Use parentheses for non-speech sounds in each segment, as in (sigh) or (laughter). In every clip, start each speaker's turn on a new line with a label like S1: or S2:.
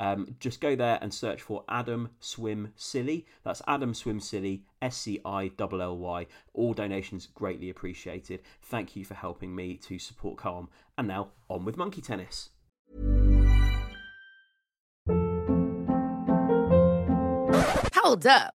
S1: Um, just go there and search for Adam Swim Silly. That's Adam Swim Silly, S C I L L Y. All donations greatly appreciated. Thank you for helping me to support Calm. And now on with Monkey Tennis.
S2: Hold up.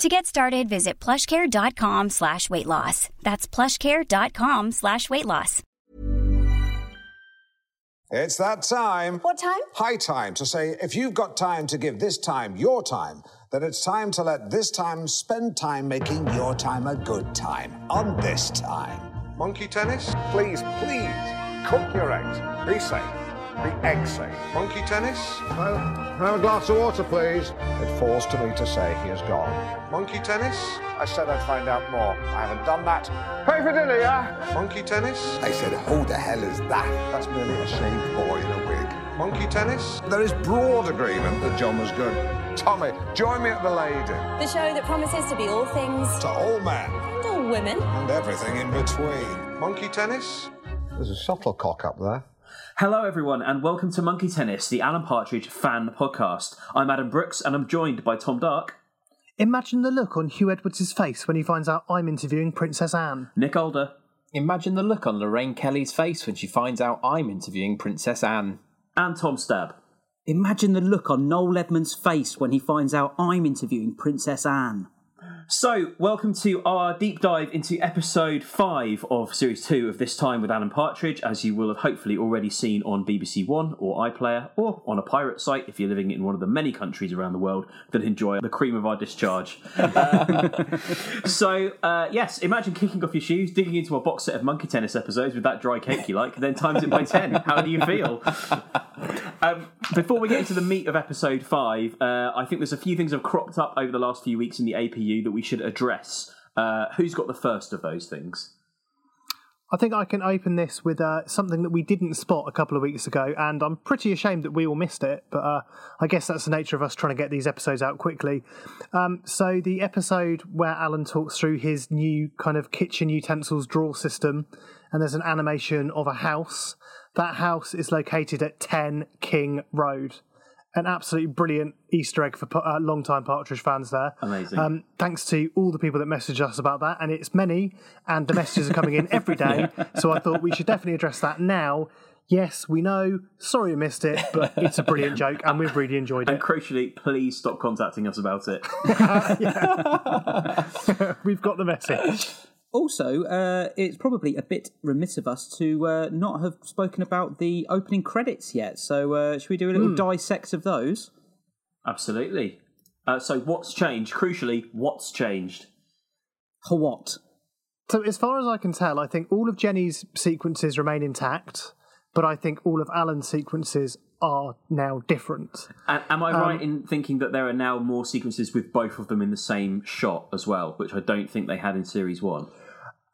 S3: To get started, visit plushcare.com slash weight loss. That's plushcare.com slash weight loss.
S4: It's that time.
S5: What time?
S4: High time to say if you've got time to give this time your time, then it's time to let this time spend time making your time a good time on this time.
S6: Monkey tennis?
S4: Please, please, cook your eggs. Be safe. Be egg safe.
S6: Monkey tennis?
S4: Well, have a glass of water, please. It falls to me to say he is gone.
S6: Monkey tennis?
S4: I said I'd find out more. I haven't done that. Pay for dinner, yeah?
S6: Monkey tennis?
S7: I said, who the hell is that?
S4: That's merely a shaved boy in a wig.
S6: Monkey tennis?
S4: There is broad agreement that John was good. Tommy, join me at the lady.
S5: The show that promises to be all things
S4: To all men
S5: and all women.
S4: and everything in between.
S6: Monkey tennis?
S4: There's a shuttlecock up there.
S1: Hello, everyone, and welcome to Monkey Tennis, the Alan Partridge fan podcast. I'm Adam Brooks, and I'm joined by Tom Dark,
S8: Imagine the look on Huw Edwards' face when he finds out I'm interviewing Princess Anne.
S1: Nick Alder,
S9: Imagine the look on Lorraine Kelly's face when she finds out I'm interviewing Princess Anne.
S1: and Tom Stab.
S10: Imagine the look on Noel Edmonds' face when he finds out I'm interviewing Princess Anne.
S1: So, welcome to our deep dive into episode 5 of series 2 of This Time with Alan Partridge, as you will have hopefully already seen on BBC One or iPlayer or on a pirate site if you're living in one of the many countries around the world that enjoy the cream of our discharge. (laughs) So, uh, yes, imagine kicking off your shoes, digging into a box set of monkey tennis episodes with that dry cake you like, then times it by 10. How do you feel? Um, before we get into the meat of episode five, uh, I think there's a few things that have cropped up over the last few weeks in the APU that we should address. Uh, who's got the first of those things?
S8: I think I can open this with uh, something that we didn't spot a couple of weeks ago, and I'm pretty ashamed that we all missed it, but uh, I guess that's the nature of us trying to get these episodes out quickly. Um, so, the episode where Alan talks through his new kind of kitchen utensils drawer system, and there's an animation of a house. That house is located at 10 King Road. An absolutely brilliant Easter egg for uh, long-time Partridge fans there.
S1: Amazing.
S8: Um, thanks to all the people that message us about that, and it's many, and the messages are coming in every day. (laughs) So I thought we should definitely address that now. Yes, we know. Sorry you missed it, but it's a brilliant joke, and we've really enjoyed
S1: And
S8: it.
S1: crucially, please stop contacting us about it. (laughs) (laughs)
S8: We've got the message.
S10: Also, uh, it's probably a bit remiss of us to uh, not have spoken about the opening credits yet. So, uh, should we do a little dissect of those?
S1: Absolutely. Uh, so, what's changed? Crucially, what's changed?
S10: For what?
S8: So, as far as I can tell, I think all of Jenny's sequences remain intact. but I think all of Alan's sequences are now different.
S1: And am I
S8: Um,
S1: right in thinking that there are now more sequences with both of them in the same shot as well, which I don't think they had in series one?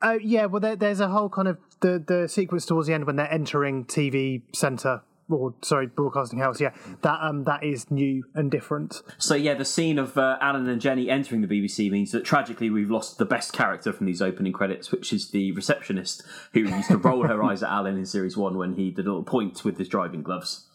S8: Oh yeah, well there, there's a whole kind of the the sequence towards the end when they're entering TV center or sorry broadcasting house. Yeah, that um that is new and different.
S1: So yeah, the scene of uh, Alan and Jenny entering the BBC means that tragically we've lost the best character from these opening credits, which is the receptionist who used to roll her (laughs) eyes at Alan in series one when he did a little point with his driving gloves.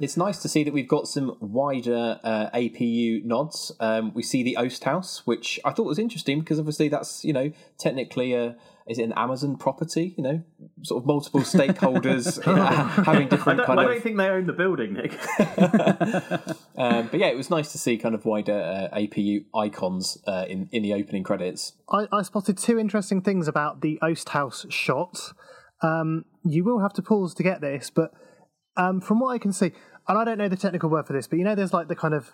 S9: It's nice to see that we've got some wider uh, APU nods. Um, we see the Oast House, which I thought was interesting because obviously that's you know technically a is it an Amazon property? You know, sort of multiple stakeholders you (laughs) know, having
S1: I
S9: different
S1: don't, I don't think they own the building, Nick. (laughs)
S9: Um, but yeah, it was nice to see kind of wider uh, APU icons uh, in in the opening credits.
S8: I, I spotted two interesting things about the Oast House shot. Um, you will have to pause to get this, but um, from what I can see, and I don't know the technical word for this, but you know, there's like the kind of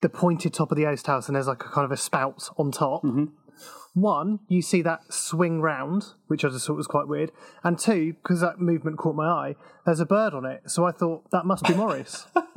S8: the pointed top of the Oast House, and there's like a kind of a spout on top. One, you see that swing round, which I just thought was quite weird, and two, because that movement caught my eye, there's a bird on it, so I thought that must be Morris. (laughs)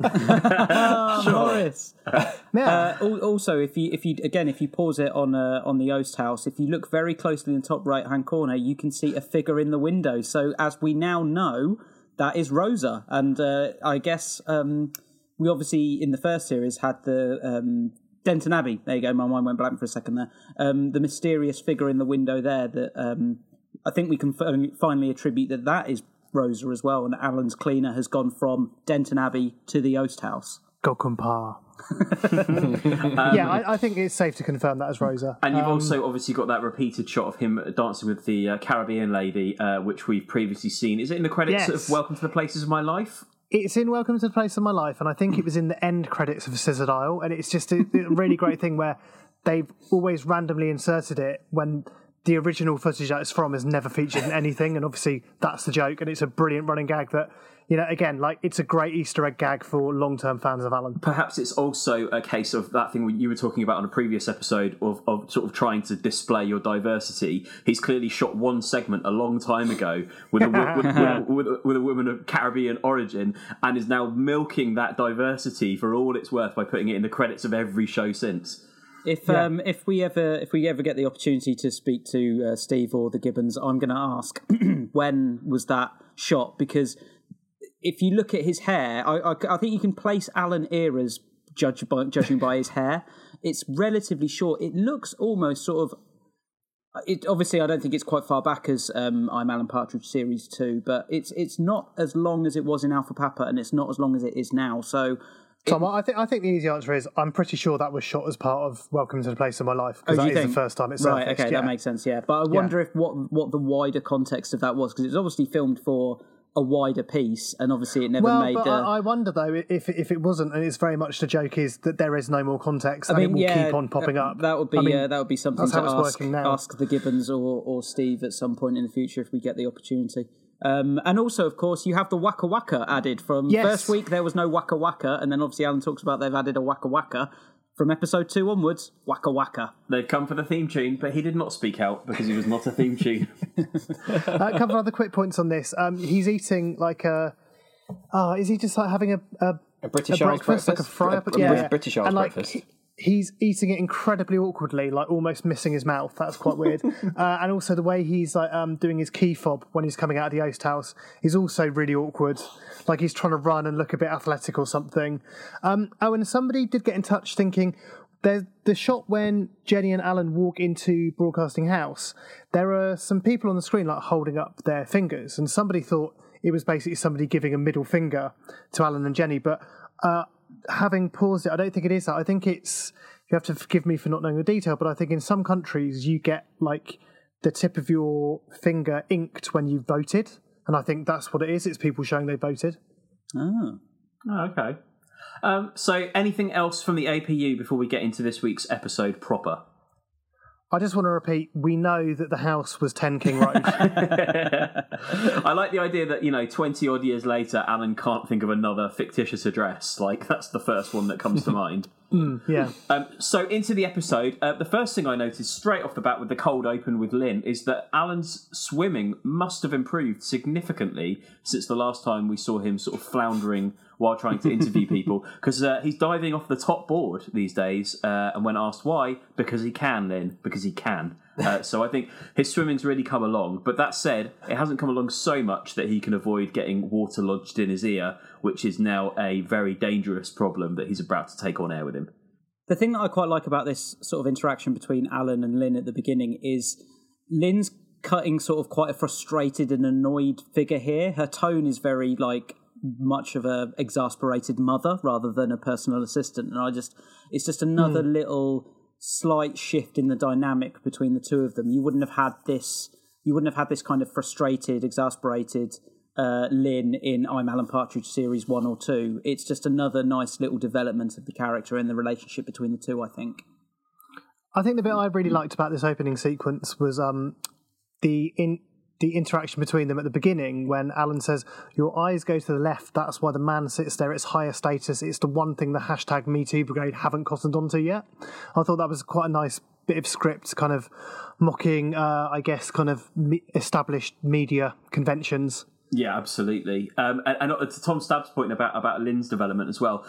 S10: Morris. (laughs)
S8: Yeah.
S10: Uh, also, if you if you again if you pause it on uh, on the Oast House, if you look very closely in the top right hand corner, you can see a figure in the window. So as we now know, that is Rosa, and uh, I guess um, we obviously in the first series had the. Um, Denton Abbey. There you go. My mind went blank for a second there. Um, the mysterious figure in the window there. That um, I think we can fi- finally attribute that that is Rosa as well. And Alan's cleaner has gone from Denton Abbey to the Oast House.
S8: Gokumpa. (laughs) yeah, I, I think it's safe to confirm that as Rosa.
S1: And you've
S8: Um,
S1: also obviously got that repeated shot of him dancing with the uh, Caribbean lady, uh, which we've previously seen. Is it in the credits
S8: Yes.
S1: of Welcome to the Places of My Life?
S8: It's in Welcome to the Place of My Life, and I think it was in the end credits of Scissored Isle, and it's just a, a really great thing where they've always randomly inserted it when the original footage that it's from is never featured in anything, and obviously that's the joke, and it's a brilliant running gag that, you know, again, like it's a great Easter egg gag for long-term fans of Alan.
S1: Perhaps it's also a case of that thing you were talking about on a previous episode of, of sort of trying to display your diversity. He's clearly shot one segment a long time ago with a, (laughs) with, with, with, a- with a woman of Caribbean origin and is now milking that diversity for all it's worth by putting it in the credits of every show since.
S10: If
S8: Yeah.
S10: um if we ever if we ever get the opportunity to speak to uh, Steve or the Gibbons, I'm going to ask (clears throat) when was that shot because if you look at his hair, I, I, I think you can place Alan eras judged by judging by his hair. It's relatively short. It looks almost sort of. It obviously I don't think it's quite far back as um, I'm Alan Partridge series two, but it's it's not as long as it was in Alpha Papa, and it's not as long as it is now. So
S8: Tom, I think I think the easy answer is I'm pretty sure that was shot as part of Welcome to the Place of My Life because
S10: Oh,
S8: that is
S10: think?
S8: the first time it's
S10: right.
S8: surfaced.
S10: Okay,
S8: yeah.
S10: that makes sense. Yeah, but I wonder if what what the wider context of that was because it's obviously filmed for a wider piece, and obviously it never
S8: well,
S10: made
S8: but
S10: the.
S8: I, I wonder though if if it wasn't, and it's very much the joke is that there is no more context,
S10: I
S8: and it will
S10: yeah,
S8: keep on popping
S10: uh,
S8: up.
S10: That would be
S8: I mean,
S10: uh, that would be something to ask, ask the Gibbons or or Steve at some point in the future if we get the opportunity. Um, and also, of course, you have the Waka Waka added from
S8: Yes.
S10: first week. There was no Waka Waka, and then obviously Alan talks about they've added a Waka Waka from episode two onwards. Waka Waka.
S1: They've come for the theme tune, but he did not speak out because he was not a theme tune. (laughs)
S8: Uh, a couple of other quick points on this. Um, he's eating like a. Oh, is he just like having a a,
S9: A British Isles
S8: breakfast, like a
S9: breakfast?
S8: fry up?
S9: a
S8: yeah,
S9: British Isles
S8: and like
S9: breakfast.
S8: He- he's eating it incredibly awkwardly, like almost missing his mouth. That's quite weird. (laughs) uh, and also the way he's like um, doing his key fob when he's coming out of the Oast House is also really awkward. Like he's trying to run and look a bit athletic or something. Um, oh, and somebody did get in touch thinking. There's the shot when Jenny and Alan walk into Broadcasting House. There are some people on the screen like holding up their fingers, and somebody thought it was basically somebody giving a middle finger to Alan and Jenny. But uh, having paused it, I don't think it is that. I think it's you have to forgive me for not knowing the detail, but I think in some countries you get like the tip of your finger inked when you voted, and I think that's what it is. It's people showing they voted.
S10: Oh.
S1: Oh, okay. Um, so, anything else from the APU before we get into this week's episode proper?
S8: I just want to repeat: we know that the house was Ten King Road. (laughs) (laughs)
S1: I like the idea that, you know, 20 odd years later, Alan can't think of another fictitious address. Like, that's the first one that comes to (laughs) mind.
S8: Mm, yeah.
S1: Um, so into the episode, uh, the first thing I noticed straight off the bat with the cold open with Lynn is that Alan's swimming must have improved significantly since the last time we saw him sort of floundering while trying to interview (laughs) people because uh, he's diving off the top board these days. Uh, and when asked why, because he can, Lynn, because he can. Uh, so I think his swimming's really come along. But that said, it hasn't come along so much that he can avoid getting water lodged in his ear, which is now a very dangerous problem that he's about to take on air with him.
S10: The thing that I quite like about this sort of interaction between Alan and Lynn at the beginning is Lynn's cutting sort of quite a frustrated and annoyed figure here. Her tone is very like much of a exasperated mother rather than a personal assistant, and I just it's just another
S8: Hmm.
S10: little slight shift in the dynamic between the two of them. You wouldn't have had this. You wouldn't have had this kind of frustrated, exasperated uh, Lynn in I'm Alan Partridge series one or two. It's just another nice little development of the character and the relationship between the two. I think.
S8: I think the bit I really liked about this opening sequence was um, the in the interaction between them at the beginning when Alan says, "Your eyes go to the left. That's why the man sits there. It's higher status. It's the one thing the hashtag Me Too Brigade haven't cottoned onto yet." I thought that was quite a nice bit of script, kind of mocking, uh, I guess, kind of established media conventions.
S1: Yeah, absolutely. Um, and, and to Tom Stabb's point about about Lynn's development as well.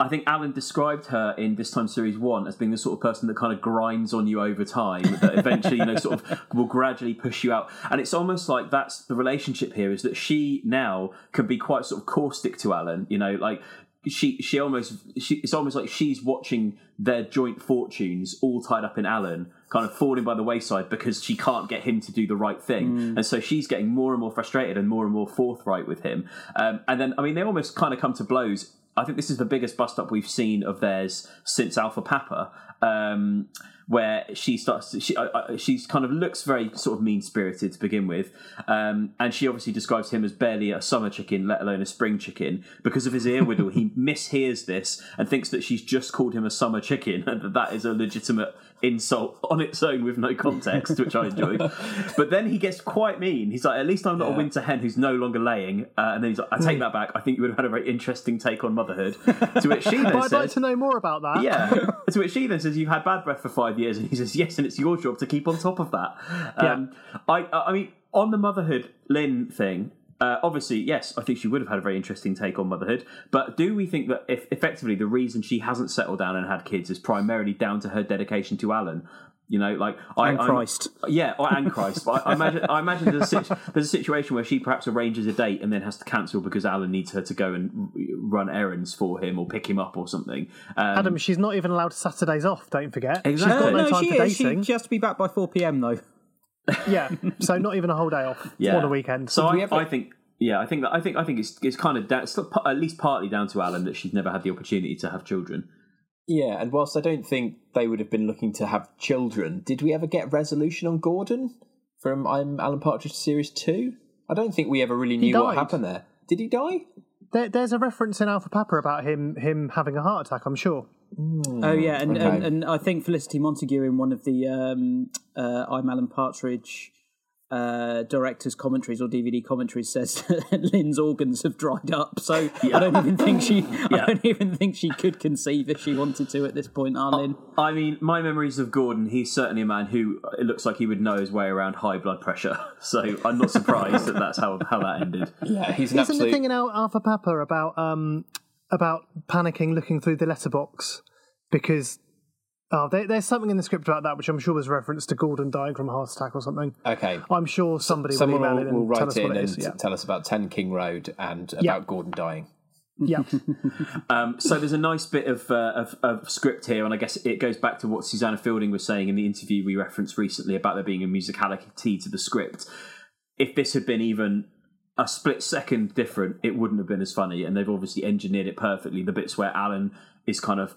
S1: I think Alan described her in this time series one as being the sort of person that kind of grinds on you over time, that eventually, you know, sort of will gradually push you out. And it's almost like that's the relationship here is that she now can be quite sort of caustic to Alan, you know, like she she almost she it's almost like she's watching their joint fortunes all tied up in Alan kind of falling by the wayside because she can't get him to do the right thing. And so she's getting more and more frustrated and more and more forthright with him. Um, and then I mean they almost kind of come to blows I think this is the biggest bust up we've seen of theirs since Alpha Papa um, where she starts she uh, uh, she's kind of looks very sort of mean spirited to begin with um, and she obviously describes him as barely a summer chicken let alone a spring chicken. Because of his ear whittle he (laughs) mishears this and thinks that she's just called him a summer chicken (laughs) and that that is a legitimate insult on its own with no context which I enjoyed (laughs) but then he gets quite mean he's like at least I'm not a winter hen who's no longer laying uh, and then he's like I take that back I think you would have had a very interesting take on motherhood (laughs) to which she then
S8: But I'd
S1: says
S8: like to know more about that.
S1: yeah. (laughs) to which she then says, "You've had bad breath for five years," and he says, "Yes, and it's your job to keep on top of that." Um, I, I mean, on the motherhood Lynn thing. Uh, obviously, yes, I think she would have had a very interesting take on motherhood. But do we think that if effectively the reason she hasn't settled down and had kids is primarily down to her dedication to Alan? You know, like I,
S10: And
S1: I'm-
S10: Christ.
S1: yeah, or, and Christ. I, I imagine, I imagine there's, a sit- (laughs) there's a situation where she perhaps arranges a date and then has to cancel because Alan needs her to go and run errands for him or pick him up or something. Um,
S8: Adam, she's not even allowed Saturdays off. Don't forget.
S1: Exactly.
S8: She's got no,
S10: no,
S8: time
S10: she
S8: for
S10: is. She,
S8: dating.
S10: she has to be back by four pm though.
S8: Yeah, so not even a whole day off (laughs)
S1: yeah.
S8: on a weekend.
S1: So
S9: we
S1: I,
S9: ever-
S1: I think, yeah, I think that I think I think it's it's kind of da- it's at least partly down to Alan that she's never had the opportunity to have children.
S9: Yeah, and whilst I don't think they would have been looking to have children, did we ever get resolution on Gordon from I'm Alan Partridge series two? I don't think we ever really knew what happened there. Did he die?
S8: There, there's a reference in Alpha Papa about him him having a heart attack. I'm sure.
S10: Oh yeah, and,
S9: okay.
S10: and and I think Felicity Montague in one of the um, uh, I'm Alan Partridge uh, director's commentaries or DVD commentaries says (laughs) that Lynn's organs have dried up. So I don't even think she (laughs)
S1: Yeah.
S10: I don't even think she could conceive if she wanted to at this point, Arlene.
S1: I mean, my memories of Gordon, he's certainly a man who it looks like he would know his way around high blood pressure. (laughs) So I'm not surprised that that's how how that ended.
S9: Yeah, he's an
S8: Isn't
S9: absolute.
S8: the thing in Alpha Papa about um about panicking looking through the letterbox because oh there, there's something in the script about that which I'm sure was referenced to Gordon dying from a heart attack or something.
S9: Okay.
S8: I'm sure somebody
S9: Someone
S8: will
S9: will,
S8: email
S9: will write in and.
S8: Yeah,
S9: tell us about 10 King Road and about
S8: Yeah.
S9: Gordon dying.
S8: yeah. (laughs)
S1: Um, so there's a nice bit of, uh, of of script here, and I guess it goes back to what Susannah Fielding was saying in the interview we referenced recently about there being a musicality to the script. If this had been even a split second different, it wouldn't have been as funny. And they've obviously engineered it perfectly. The bits where Alan is kind of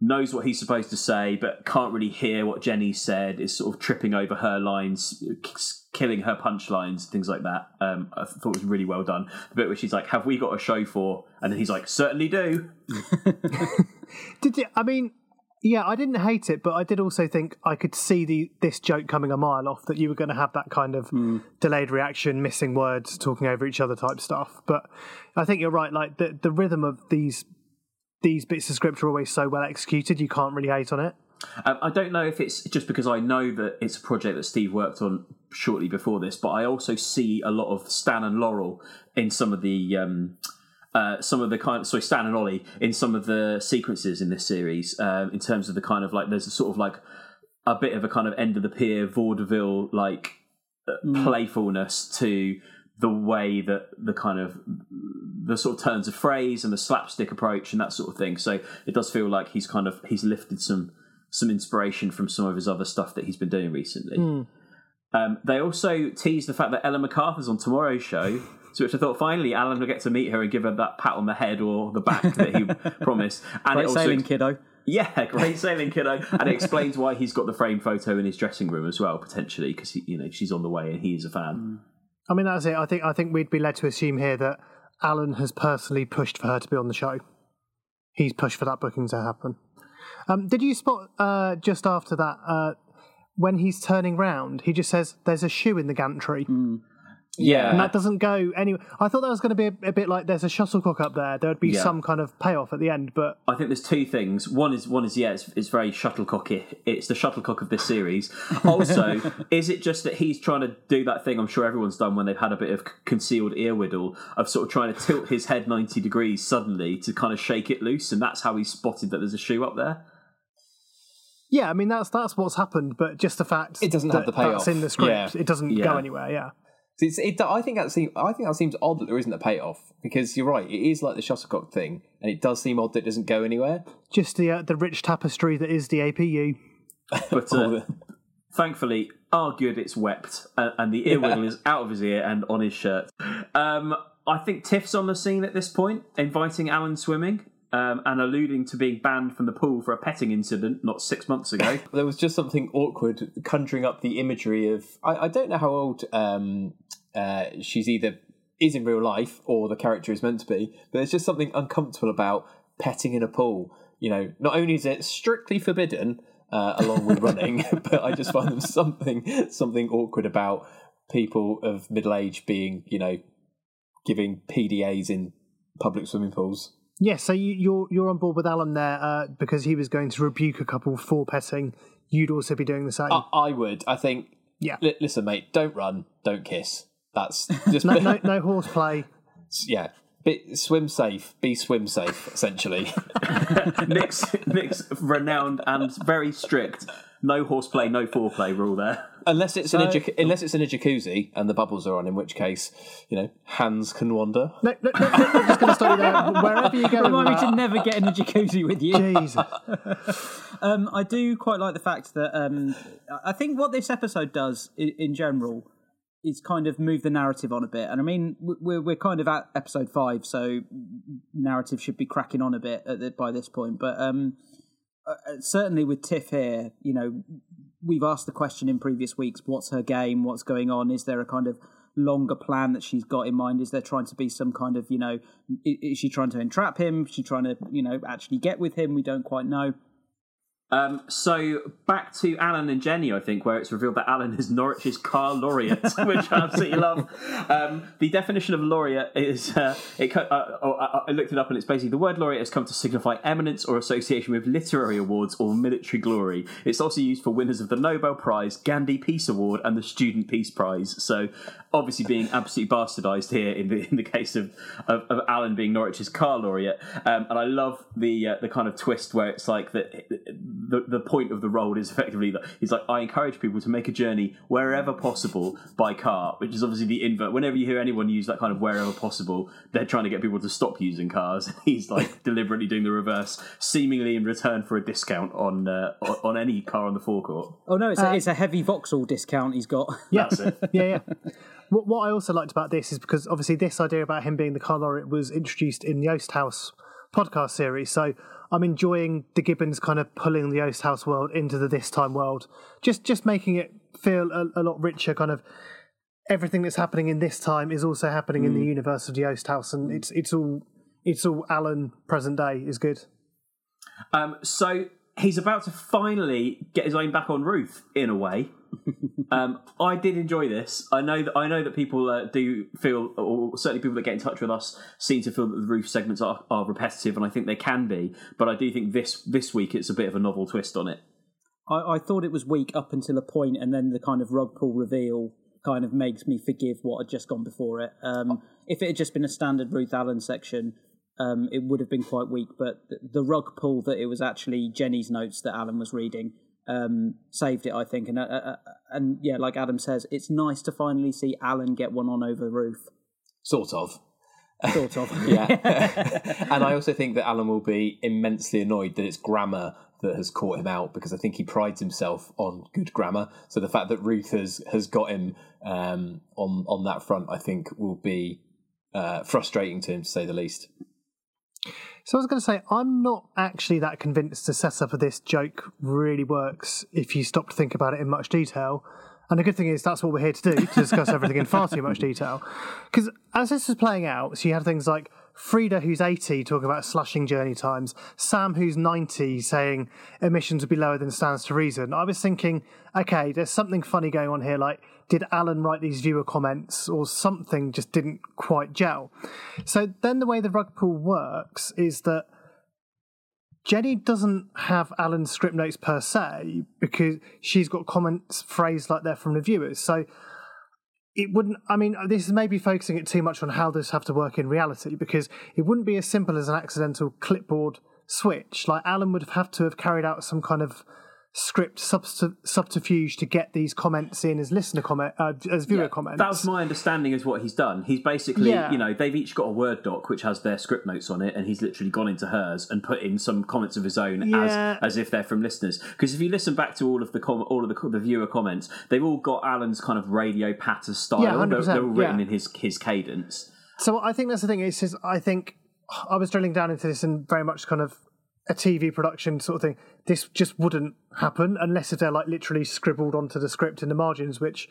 S1: knows what he's supposed to say, but can't really hear what Jenny said, is sort of tripping over her lines, killing her punchlines, things like that. Um, I thought was really well done. The bit where she's like, "Have we got a show for?" and then he's like, "Certainly do." (laughs)
S8: Did you? I mean, yeah, I didn't hate it, but I did also think I could see the this joke coming a mile off that you were going to have that kind of delayed reaction, missing words, talking over each other type stuff. But I think you're right. Like the the rhythm of these these bits of script are always so well executed, you can't really hate on it.
S1: Um, I don't know if it's just because I know that it's a project that Steve worked on shortly before this, but I also see a lot of Stan and Laurel in some of the um, uh, some of the kind. of, sorry, Stan and Ollie in some of the sequences in this series. Um, in terms of the kind of like, there's a sort of like a bit of a kind of end of the pier vaudeville like uh, playfulness to the way that the kind of the sort of turns of phrase and the slapstick approach and that sort of thing. So it does feel like he's kind of he's lifted some some inspiration from some of his other stuff that he's been doing recently. Um, they also tease the fact that Ellen MacArthur's on tomorrow's show. So which I thought finally Alan will get to meet her and give her that pat on the head or the back that he (laughs) promised. And
S10: Great
S1: it also
S10: sailing, kiddo.
S1: yeah, great sailing kiddo, and it (laughs) explains why he's got the framed photo in his dressing room as well, potentially because you know she's on the way and he is a fan.
S8: I mean, that's it. I think I think we'd be led to assume here that Alan has personally pushed for her to be on the show. He's pushed for that booking to happen. Um, did you spot uh, just after that uh, when he's turning round? He just says, "There's a shoe in the gantry,"
S9: Yeah,
S8: and that doesn't go anywhere. I thought that was going to be a, a bit like there's a shuttlecock up there. There'd be
S1: Yeah.
S8: some kind of payoff at the end, but
S1: I think there's two things. One is one is yeah, it's, it's very shuttlecocky. It's the shuttlecock of this series. Also, (laughs) is it just that he's trying to do that thing I'm sure everyone's done when they've had a bit of concealed ear whittle of sort of trying to tilt his head 90 degrees suddenly to kind of shake it loose, and that's how he spotted that there's a shoe up there.
S8: yeah, I mean that's that's what's happened. But just the fact
S9: It doesn't have
S8: that
S9: the
S8: That's
S9: payoff.
S8: in the script.
S9: Yeah.
S8: It doesn't
S1: Yeah.
S8: go anywhere. Yeah.
S9: It's, it, I think that seems. I think that seems odd that there isn't a payoff because you're right. It is like the shuttlecock thing, and it does seem odd that it doesn't go anywhere.
S8: Just the uh, the rich tapestry that is the APU. (laughs)
S1: But uh, thankfully, are good. It's wept, and, and the ear wiggle is out of his ear and on his shirt. Um, I think Tiff's on the scene at this point, inviting Alan swimming. Um, and alluding to being banned from the pool for a petting incident not six months ago. (laughs)
S9: There was just something awkward conjuring up the imagery of. I, I don't know how old um, uh, she's either is in real life or the character is meant to be, but there's just something uncomfortable about petting in a pool. You know, not only is it strictly forbidden, uh, along with running, (laughs) but I just find them something something awkward about people of middle age being, you know, giving PDAs in public swimming pools.
S8: Yes, so you, you're you're on board with Alan there uh, because he was going to rebuke a couple for petting. You'd also be doing the same.
S9: I, I would. I think.
S8: Yeah.
S9: Li- listen, mate. Don't run. Don't kiss. That's (laughs) just
S8: no, no, no horseplay.
S9: yeah. Be, swim safe. Be swim safe. Essentially. (laughs)
S1: Nick's, Nick's renowned and very strict no horseplay, no foreplay rule there.
S9: unless it's in a
S8: So-
S9: jac- unless it's in a jacuzzi and the bubbles are on, in which case, you know, hands can wander.
S8: No, no, no, no, I'm just going to stop you there. Wherever you go,
S10: Remind me to never get in a jacuzzi with you.
S8: Jesus. (laughs)
S10: Um, I do quite like the fact that um, I think what this episode does in, in general is kind of move the narrative on a bit. And I mean, we're we're kind of at episode five, so narrative should be cracking on a bit the, by this point. But um, uh, uh, certainly with Tiff here, you know, we've asked the question in previous weeks: what's her game? What's going on? Is there a kind of longer plan that she's got in mind? Is there trying to be some kind of, you know, is she trying to entrap him? Is she trying to, you know, actually get with him? We don't quite know.
S1: Um, so back to Alan and Jenny, I think, where it's revealed that Alan is Norwich's car laureate, (laughs) which I absolutely love. Um, the definition of laureate is uh, it. Uh, oh, I, I looked it up, and it's basically the word laureate has come to signify eminence or association with literary awards or military glory. It's also used for winners of the Nobel Prize, Gandhi Peace Award, and the Student Peace Prize. So obviously being absolutely bastardised here in the in the case of of, of Alan being Norwich's car laureate. Um, and I love the uh, the kind of twist where it's like that. The, the point of the role is effectively that he's like, I encourage people to make a journey wherever possible by car, which is obviously the invert. Whenever you hear anyone use that kind of wherever possible, they're trying to get people to stop using cars. (laughs) He's like (laughs) deliberately doing the reverse, seemingly in return for a discount on uh, on, on any car on the forecourt.
S10: Oh no, it's, a, it's a heavy Vauxhall discount he's got.
S8: Yeah,
S1: That's it. (laughs)
S8: yeah, yeah. What, what I also liked about this is because obviously this idea about him being the car laureate was introduced in the Oast House podcast series. So I'm enjoying the Gibbons kind of pulling the Oast House world into the this time world, just just making it feel a, a lot richer. Kind of everything that's happening in this time is also happening in the universe of the Oast House, and it's it's all it's all Alan present day is good.
S1: Um, so he's about to finally get his own back on Ruth in a way. Um, I did enjoy this. I know that I know that people uh, do feel, or certainly people that get in touch with us, seem to feel that the Ruth segments are, are repetitive, and I think they can be. But I do think this this week it's a bit of a novel twist on it.
S10: I, I thought it was weak up until a point, and then the kind of rug pull reveal kind of makes me forgive what had just gone before it. Um, if it had just been a standard Ruth Allen section, um, it would have been quite weak. But the, the rug pull that it was actually Jenny's notes that Alan was reading um, saved it, I think. And uh, uh, and yeah, like Adam says, it's nice to finally see Alan get one on over Ruth.
S9: Sort of.
S10: Sort of. (laughs)
S9: yeah. (laughs) and I also think that Alan will be immensely annoyed that it's grammar that has caught him out because I think he prides himself on good grammar. So the fact that Ruth has has got him um, on on that front, I think, will be uh, frustrating to him to say the least.
S8: So I was going to say, I'm not actually that convinced the setup of this joke really works if you stop to think about it in much detail. And the good thing is that's what we're here to do, to discuss (laughs) everything in far too much detail. Because as this is playing out, so you had things like Frida, who's 80, talking about slashing journey times, Sam, who's 90, saying emissions would be lower than stands to reason. I was thinking, okay, there's something funny going on here, like did Alan write these viewer comments or something just didn't quite gel? So then the way the rug pull works is that Jenny doesn't have Alan's script notes per se because she's got comments phrased like they're from the viewers. So it wouldn't, I mean, this is maybe focusing it too much on how this have to work in reality because it wouldn't be as simple as an accidental clipboard switch. Like Alan would have to have carried out some kind of script subterfuge to get these comments in as listener comment uh, as viewer yeah, comments.
S1: That was my understanding is what he's done. He's basically, yeah. you know, they've each got a Word doc which has their script notes on it, and he's literally gone into hers and put in some comments of his own yeah. as as if they're from listeners. Because if you listen back to all of the com- all of the, the viewer comments, they've all got Alan's kind of radio patter style.
S8: Yeah,
S1: they're, they're, all written in his his cadence.
S8: So I think that's the thing. Is his, I think I was drilling down into this and very much kind of a TV production sort of thing, this just wouldn't happen unless if they're like literally scribbled onto the script in the margins, which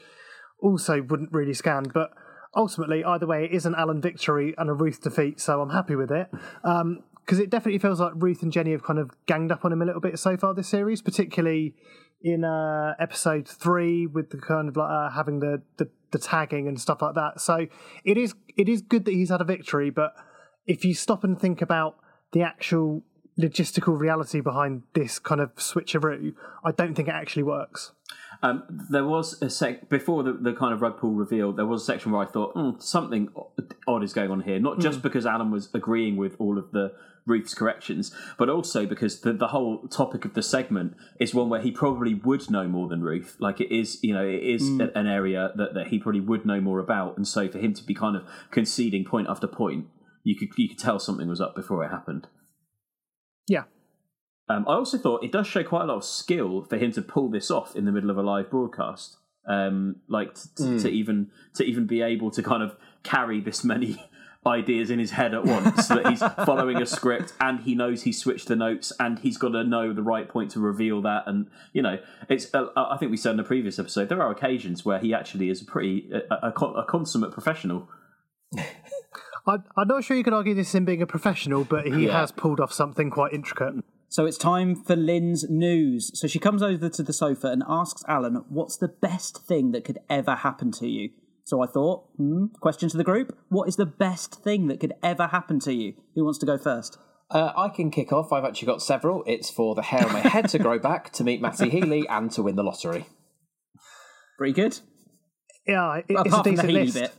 S8: also wouldn't really scan. But ultimately, either way, it is an Alan victory and a Ruth defeat, so I'm happy with it. Because um, it definitely feels like Ruth and Jenny have kind of ganged up on him a little bit so far this series, particularly in uh, episode three with the kind of like uh, having the, the the tagging and stuff like that. So it is it is good that he's had a victory, but if you stop and think about the actual logistical reality behind this kind of switcheroo, I don't think it actually works.
S1: Um, there was a sec before the, the kind of rug pull reveal. There was a section where I thought mm, something odd is going on here. Not just mm. because Alan was agreeing with all of the Ruth's corrections, but also because the, the whole topic of the segment is one where he probably would know more than Ruth. Like it is, you know, it is mm. an area that, that he probably would know more about, and so for him to be kind of conceding point after point, you could you could tell something was up before it happened.
S8: Yeah.
S1: Um, I also thought it does show quite a lot of skill for him to pull this off in the middle of a live broadcast. Um, like to, mm. to even to even be able to kind of carry this many (laughs) ideas in his head at once so that he's (laughs) following a script and he knows he switched the notes and he's got to know the right point to reveal that and you know it's uh, i think we said in the previous episode there are occasions where he actually is a pretty a, a, a consummate professional (laughs)
S8: I, am not sure you could argue this in being a professional, but he yeah. has pulled off something quite intricate.
S10: So it's time for Lynn's news. So she comes over to the sofa and asks Alan, What's the best thing that could ever happen to you? So I thought, hmm, question to the group What is the best thing that could ever happen to you? Who wants to go first?
S9: Uh, I can kick off. I've actually got several. It's for the hair on my head to grow back, to meet Matty Healy, and to win the lottery.
S10: Pretty good.
S8: Yeah, it, it's a decent list. Bit.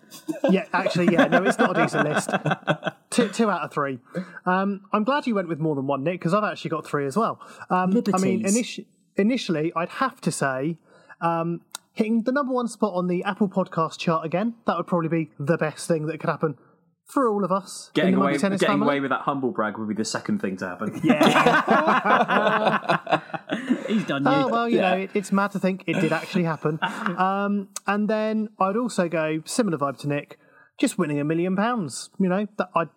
S8: yeah, actually, yeah, no, it's not a decent list. (laughs) Two, two out of three. Um, I'm glad you went with more than one, Nick, because I've actually got three as well. Um, I mean, initi- initially, I'd have to say um, hitting the number one spot on the Apple Podcast chart again. That would probably be the best thing that could happen for all of us.
S1: Getting, away,
S8: getting
S1: away, with that humble brag would be the second thing to happen.
S8: Yeah. (laughs) (laughs) (laughs)
S10: He's done you.
S8: Oh, well, you yeah. know, it, it's mad to think it did actually happen. (laughs) Um, and then I'd also go, similar vibe to Nick, just winning a million pounds. You know, that I'd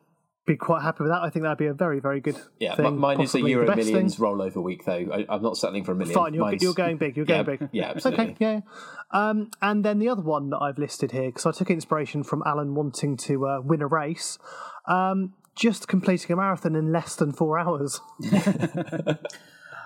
S8: be quite happy with that. I think that'd be a very, very good.
S9: Yeah,
S8: thing,
S9: mine is a Euro Millions thing. rollover week, though. I, am not settling for a million.
S8: Fine, you're, you're going big. You're going
S9: yeah,
S8: big.
S9: Yeah, absolutely.
S8: Okay, yeah. Um, and then the other one that I've listed here, because I took inspiration from Alan wanting to uh, win a race, um, just completing a marathon in less than four hours. (laughs)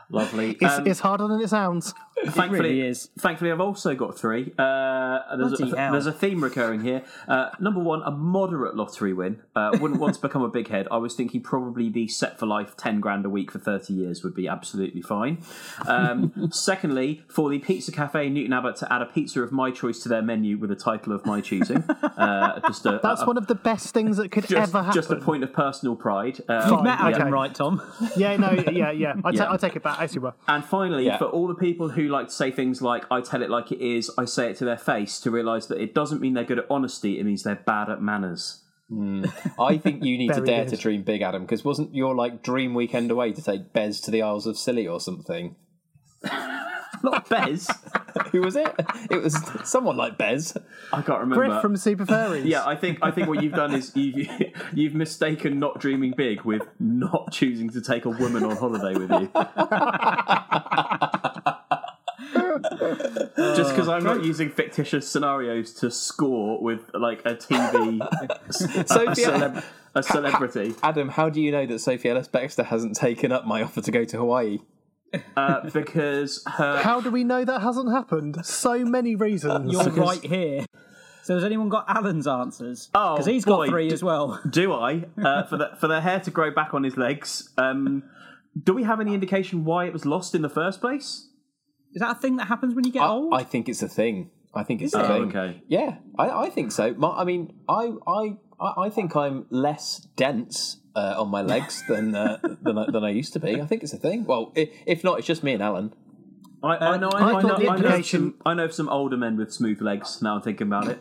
S1: Lovely.
S8: It's, um, it's, harder than it sounds.
S1: Thankfully,
S10: really is.
S1: Thankfully, I've also got three. Uh, there's, a,
S10: hell.
S1: there's a theme recurring here. Uh, number one, a moderate lottery win. Uh, wouldn't want to become a big head. I was thinking probably the set for life, ten grand a week for thirty years would be absolutely fine. Um, (laughs) secondly, for the Pizza Cafe in Newton Abbot to add a pizza of my choice to their menu with a title of my choosing. Uh, just a,
S8: That's
S1: a-
S8: one of the best things that could
S1: just,
S8: ever happen.
S1: just a point of personal pride. Uh,
S8: Fine,
S10: Met Adam
S8: okay.
S10: right, Tom. (laughs)
S8: Yeah, no, yeah, yeah. I, ta-
S1: Yeah.
S8: I take it back as you were.
S1: And finally,
S9: Yeah.
S1: for all the people who like to say things like "I tell it like it is," I say it to their face to realise that it doesn't mean they're good at honesty. It means they're bad at manners. Hmm.
S9: I think you need to (laughs) dare
S8: good.
S9: to dream big, Adam, because wasn't your like dream weekend away to take Bez to the Isles of Scilly or something? (laughs) (laughs)
S1: Not Bez.
S9: Who was it? It was someone like Bez.
S1: I can't remember.
S8: Gruff from Super Furries.
S1: yeah, I think I think what you've done is you've you've mistaken not dreaming big with not choosing to take a woman on holiday with you. Just because I'm not using fictitious scenarios to score with like a TV, (laughs) a,
S9: Sophia-
S1: celeb, a celebrity,
S9: Adam, how do you know that Sophie Ellis Bextor hasn't taken up my offer to go to Hawaii?
S1: uh, because her
S8: How do we know that hasn't happened? So many reasons.
S10: You're right here. So has anyone got Alan's answers?
S1: Oh,
S10: because he's got three
S1: d-
S10: as well.
S1: Do I? Uh, for the for the hair to grow back on his legs. Um, do we have any indication why it was lost in the first place?
S10: Is that a thing that happens when you get
S9: I,
S10: old?
S9: I think it's a thing. I think it's
S1: it?
S9: a thing.
S1: Oh, okay.
S9: Yeah, I, I think so. My, I mean, I, I, I I think I'm less dense uh, on my (laughs) legs than uh, than, I, than I used to be. I think it's a thing. Well, i if not, it's just me and Alan.
S1: I, I know. I,
S8: I
S1: I, know.
S8: thought
S1: I know, some, I know some older men with smooth legs. Now I'm thinking about it.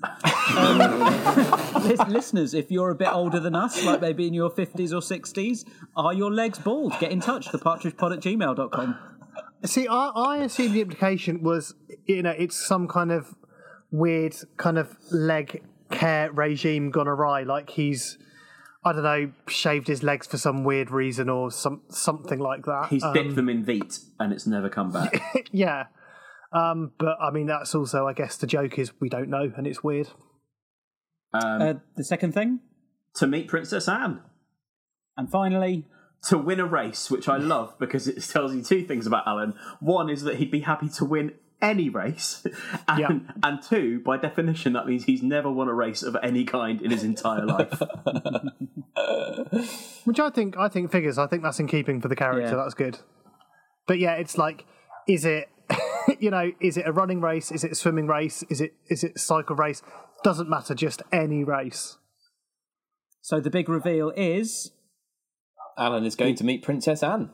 S1: (laughs)
S10: Lis- Listeners, if you're a bit older than us, like maybe in your 50s or 60s, are your legs bald? Get in touch, thepartridgepod at gmail.com.
S8: See, I, I assume the implication was, you know, it's some kind of weird kind of leg care regime gone awry. Like he's, I don't know, shaved his legs for some weird reason or some something like that.
S1: He's
S8: Um,
S1: dipped them in Veet, and it's never come back. (laughs)
S8: yeah. Um, but I mean, that's also, I guess, the joke is we don't know, and it's weird.
S1: Um,
S10: Uh, the second thing,
S1: to meet Princess Anne,
S10: and finally,
S1: to win a race, which I (laughs) love because it tells you two things about Alan. One is that he'd be happy to win any race, (laughs) and,
S8: Yeah.
S1: and two, by definition, that means he's never won a race of any kind in his entire life. (laughs)
S8: Which I think, I think figures. I think that's in keeping for the character.
S10: Yeah.
S8: That's good. But yeah, it's like, is it, you know, is it a running race? Is it a swimming race? Is it is it a cycle race? Doesn't matter. Just any race.
S10: so the big reveal is
S9: Alan is going to meet Princess Anne.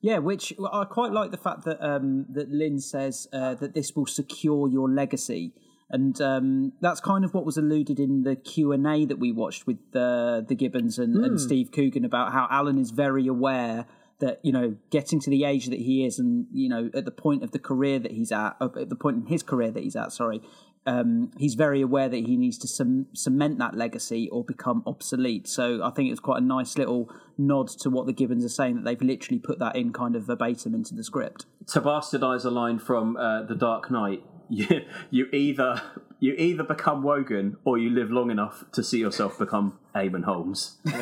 S10: Yeah, which I quite like the fact that um, that Lynn says uh, that this will secure your legacy, and um, that's kind of what was alluded in the Q and A that we watched with uh, the Gibbons and, and Steve Coogan about how Alan is very aware that you know getting to the age that he is, and you know at the point of the career that he's at, uh, at the point in his career that he's at, sorry. Um, he's very aware that he needs to cem- cement that legacy or become obsolete. So I think it was quite a nice little nod to what the Gibbons are saying that they've literally put that in kind of verbatim into the script.
S1: to bastardize a line from uh, The Dark Knight, (laughs) you, you either you either become Wogan or you live long enough to see yourself become Eamonn Holmes. (laughs) (laughs)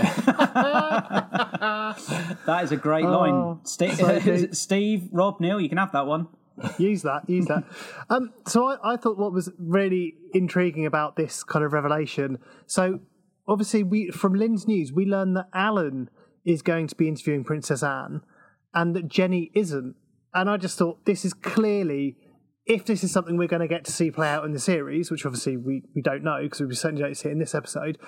S10: That is a great line. Steve, Steve, Rob, Neil, you can have that one.
S8: Use that, use that. (laughs) Um, so I, I thought what was really intriguing about this kind of revelation. So obviously, we from Lynn's news, we learned that Alan is going to be interviewing Princess Anne, and that Jenny isn't. And I just thought this is clearly, if this is something we're going to get to see play out in the series, which obviously we, we don't know because we certainly don't see it in this episode.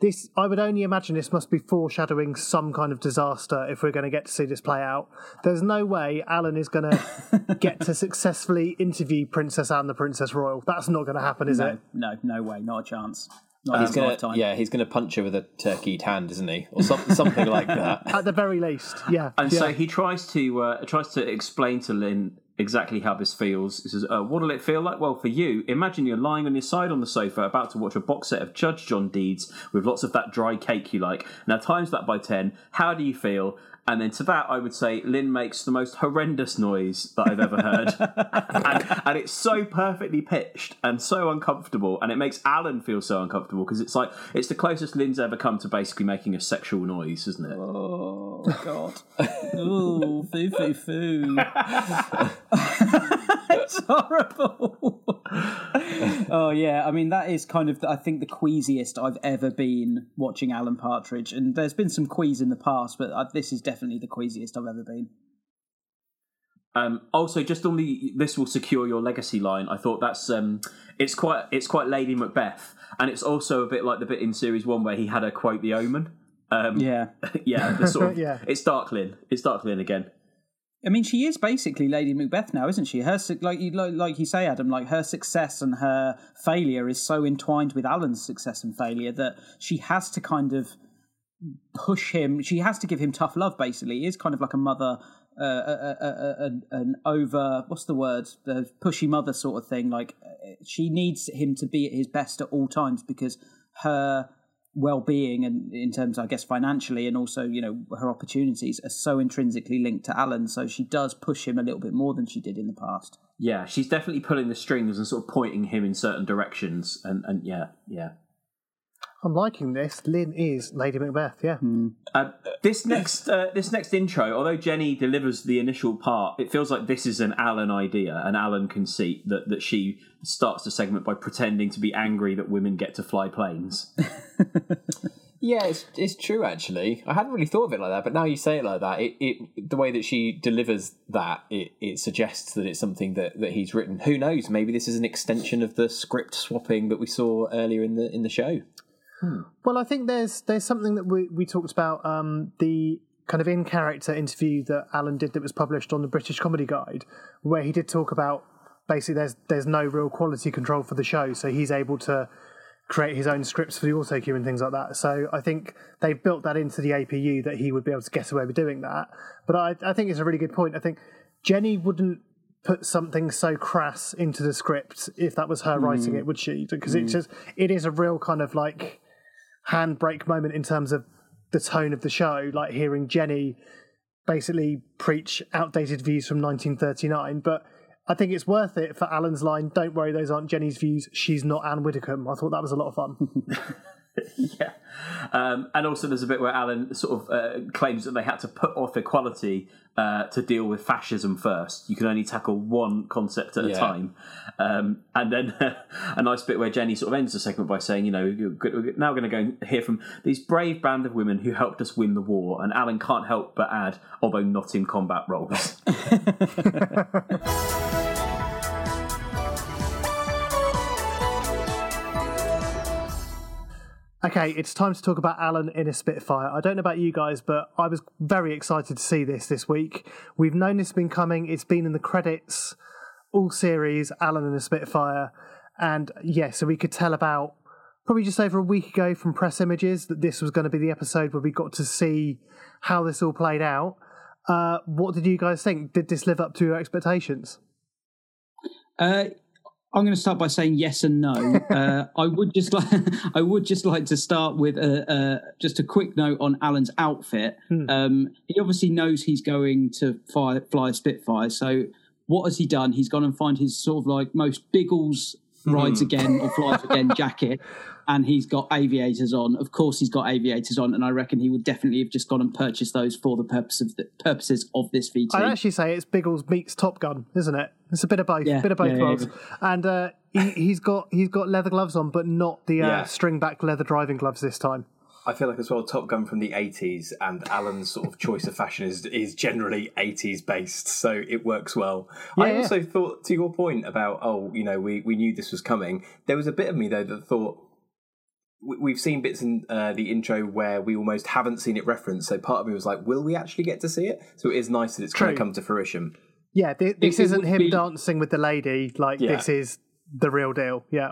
S8: This, I would only imagine this must be foreshadowing some kind of disaster if we're going to get to see this play out. There's no way Alan is going (laughs) to get to successfully interview Princess Anne, the Princess Royal. That's not going to happen, is
S10: No,
S8: it?
S10: no, no way, not a chance. Not in
S9: He's gonna,
S10: lifetime.
S9: yeah, he's gonna punch her with a turkeyed hand, isn't he, or some, something like that? (laughs)
S8: At the very least, yeah.
S1: And
S8: yeah.
S1: so he tries to uh, tries to explain to Lynn exactly how this feels. Uh, "What'll it feel like? Well, for you, imagine you're lying on your side on the sofa, about to watch a box set of Judge John deeds with lots of that dry cake you like. Now times that by ten. How do you feel?" And then to that, I would say Lynn makes the most horrendous noise that I've ever heard, (laughs) and, and it's so perfectly pitched and so uncomfortable, and it makes Alan feel so uncomfortable because it's like it's the closest Lynn's ever come to basically making a sexual noise, isn't it?
S10: Oh God! Ooh, foo foo foo. (laughs) That's horrible. (laughs) oh yeah, I mean that is kind of I think the queasiest I've ever been watching Alan Partridge, and there's been some quease in the past, but uh, this is definitely the queasiest I've ever been.
S1: Um, also, just on the "this will secure your legacy" line, I thought that's um, it's quite it's quite Lady Macbeth, and it's also a bit like the bit in series one where he had a quote the Omen. Um,
S10: Yeah. (laughs)
S1: yeah, the sort of, (laughs)
S8: Yeah.
S1: It's Darklin. It's Darklin again.
S10: I mean, she is basically Lady Macbeth now, isn't she? Her like you like, you say, Adam. Like her success and her failure is so entwined with Alan's success and failure that she has to kind of push him. She has to give him tough love. Basically, is kind of like a mother, uh, a, a, a, an over what's the word, the pushy mother sort of thing. Like uh, she needs him to be at his best at all times because her well-being and in terms i guess financially and also you know her opportunities are so intrinsically linked to alan so she does push him a little bit more than she did in the past
S1: Yeah, she's definitely pulling the strings and sort of pointing him in certain directions. And, and yeah, yeah.
S8: I'm liking this. Lynn is Lady Macbeth. Yeah.
S1: Uh, this next uh, this next intro, although Jenny delivers the initial part, it feels like this is an Alan idea, an Alan conceit that, that she starts the segment by pretending to be angry that women get to fly planes. (laughs)
S9: Yeah, it's it's true actually. I hadn't really thought of it like that, but now you say it like that, it, it the way that she delivers that, it, it suggests that it's something that, that he's written. Who knows? Maybe this is an extension of the script swapping that we saw earlier in the in the show. Hmm.
S8: Well, I think there's there's something that we we talked about um, the kind of in character interview that Alan did that was published on the British Comedy Guide, where he did talk about basically there's there's no real quality control for the show, so he's able to create his own scripts for the auto cue and things like that. So I think they've built that into the APU that he would be able to get away with doing that. But I, I think it's a really good point. I think Jenny wouldn't put something so crass into the script if that was her hmm. writing it, would she? Because it's hmm. just it is a real kind of like handbrake moment in terms of the tone of the show, like hearing Jenny basically preach outdated views from 1939. But I think it's worth it for Alan's line, don't worry, those aren't Jenny's views. She's not Anne Widdecombe. I thought that was a lot of fun. (laughs) (laughs)
S1: yeah. Um, and also, there's a bit where Alan sort of uh, claims that they had to put off equality uh, to deal with fascism first. You can only tackle one concept at a time. Um, and then (laughs) a nice bit where Jenny sort of ends the segment by saying, you know, we're now going to go and hear from these brave band of women who helped us win the war. And Alan can't help but add, although not in combat roles. (laughs)
S8: Okay, it's time to talk about Alan in a Spitfire. I don't know about you guys, but I was very excited to see this this week. We've known this has been coming. It's been in the credits all series, Alan in a Spitfire. And yeah, so we could tell about probably just over a week ago from press images that this was going to be the episode where we got to see how this all played out. Uh, what did you guys think? Did this live up to your expectations?
S10: Uh, I'm going to start by saying yes and no. (laughs) uh, I would just like (laughs) I would just like to start with a, a, just a quick note on Alan's outfit. Um, he obviously knows he's going to fly, fly a Spitfire. So what has he done? He's gone and find his sort of like most Biggles rides again or flies again (laughs) jacket, and he's got aviators on. Of course, he's got aviators on, and I reckon he would definitely have just gone and purchased those for the purpose of the purposes of this VT.
S8: I'd actually say it's Biggles meets Top Gun, isn't it? It's a bit of both,
S10: Yeah,
S8: bit of both
S10: yeah, yeah,
S8: worlds. And uh, he, he's got he's got leather gloves on, but not the uh,
S11: Yeah.
S8: string back leather driving gloves this time.
S11: I feel like as well, Top Gun from the 80s and Alan's sort of choice of fashion is is generally 80s based, so it works well. I
S8: Yeah, yeah.
S11: also thought, to your point about, oh, you know, we, we knew this was coming, there was a bit of me though that thought, we- we've seen bits in uh, the intro where we almost haven't seen it referenced, so part of me was like, will we actually get to see it? So it is nice that it's going
S8: True.
S11: to come to fruition.
S8: Yeah, thi- this
S10: it
S8: isn't
S10: would
S8: him
S10: be-
S8: dancing with the lady. Like
S11: Yeah.
S8: this is the real deal. (laughs) Yeah,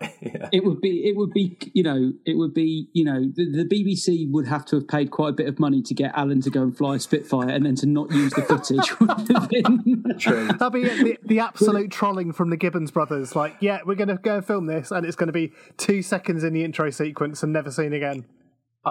S10: it would be it would be you know it would be you know the, the BBC would have to have paid quite a bit of money to get Alan to go and fly a Spitfire and then to not use the footage (laughs) would have been
S11: True.
S8: that'll be the, the absolute trolling from the Gibbons brothers. Like, yeah, we're going to go and film this, and it's going to be two seconds in the intro sequence and never seen again.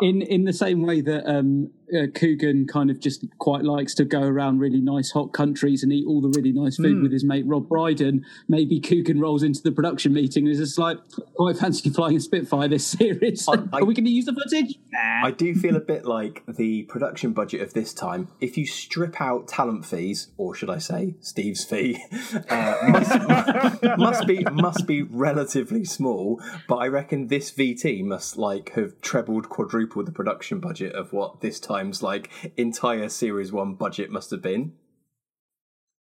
S10: In in the same way that um, uh, Coogan kind of just quite likes to go around really nice hot countries and eat all the really nice food
S8: Mm.
S10: with his mate Rob Brydon, maybe Coogan rolls into the production meeting and is just like, "I fancy flying a Spitfire this series. (laughs) Are we going to use the footage?"
S9: I do feel a bit like the production budget of this time. If you strip out talent fees, or should I say Steve's fee, (laughs) uh, must, (laughs) must be must be relatively small. But I reckon this VT must like have trebled, quadrupled the production budget of what this time's like entire Series One budget must have been.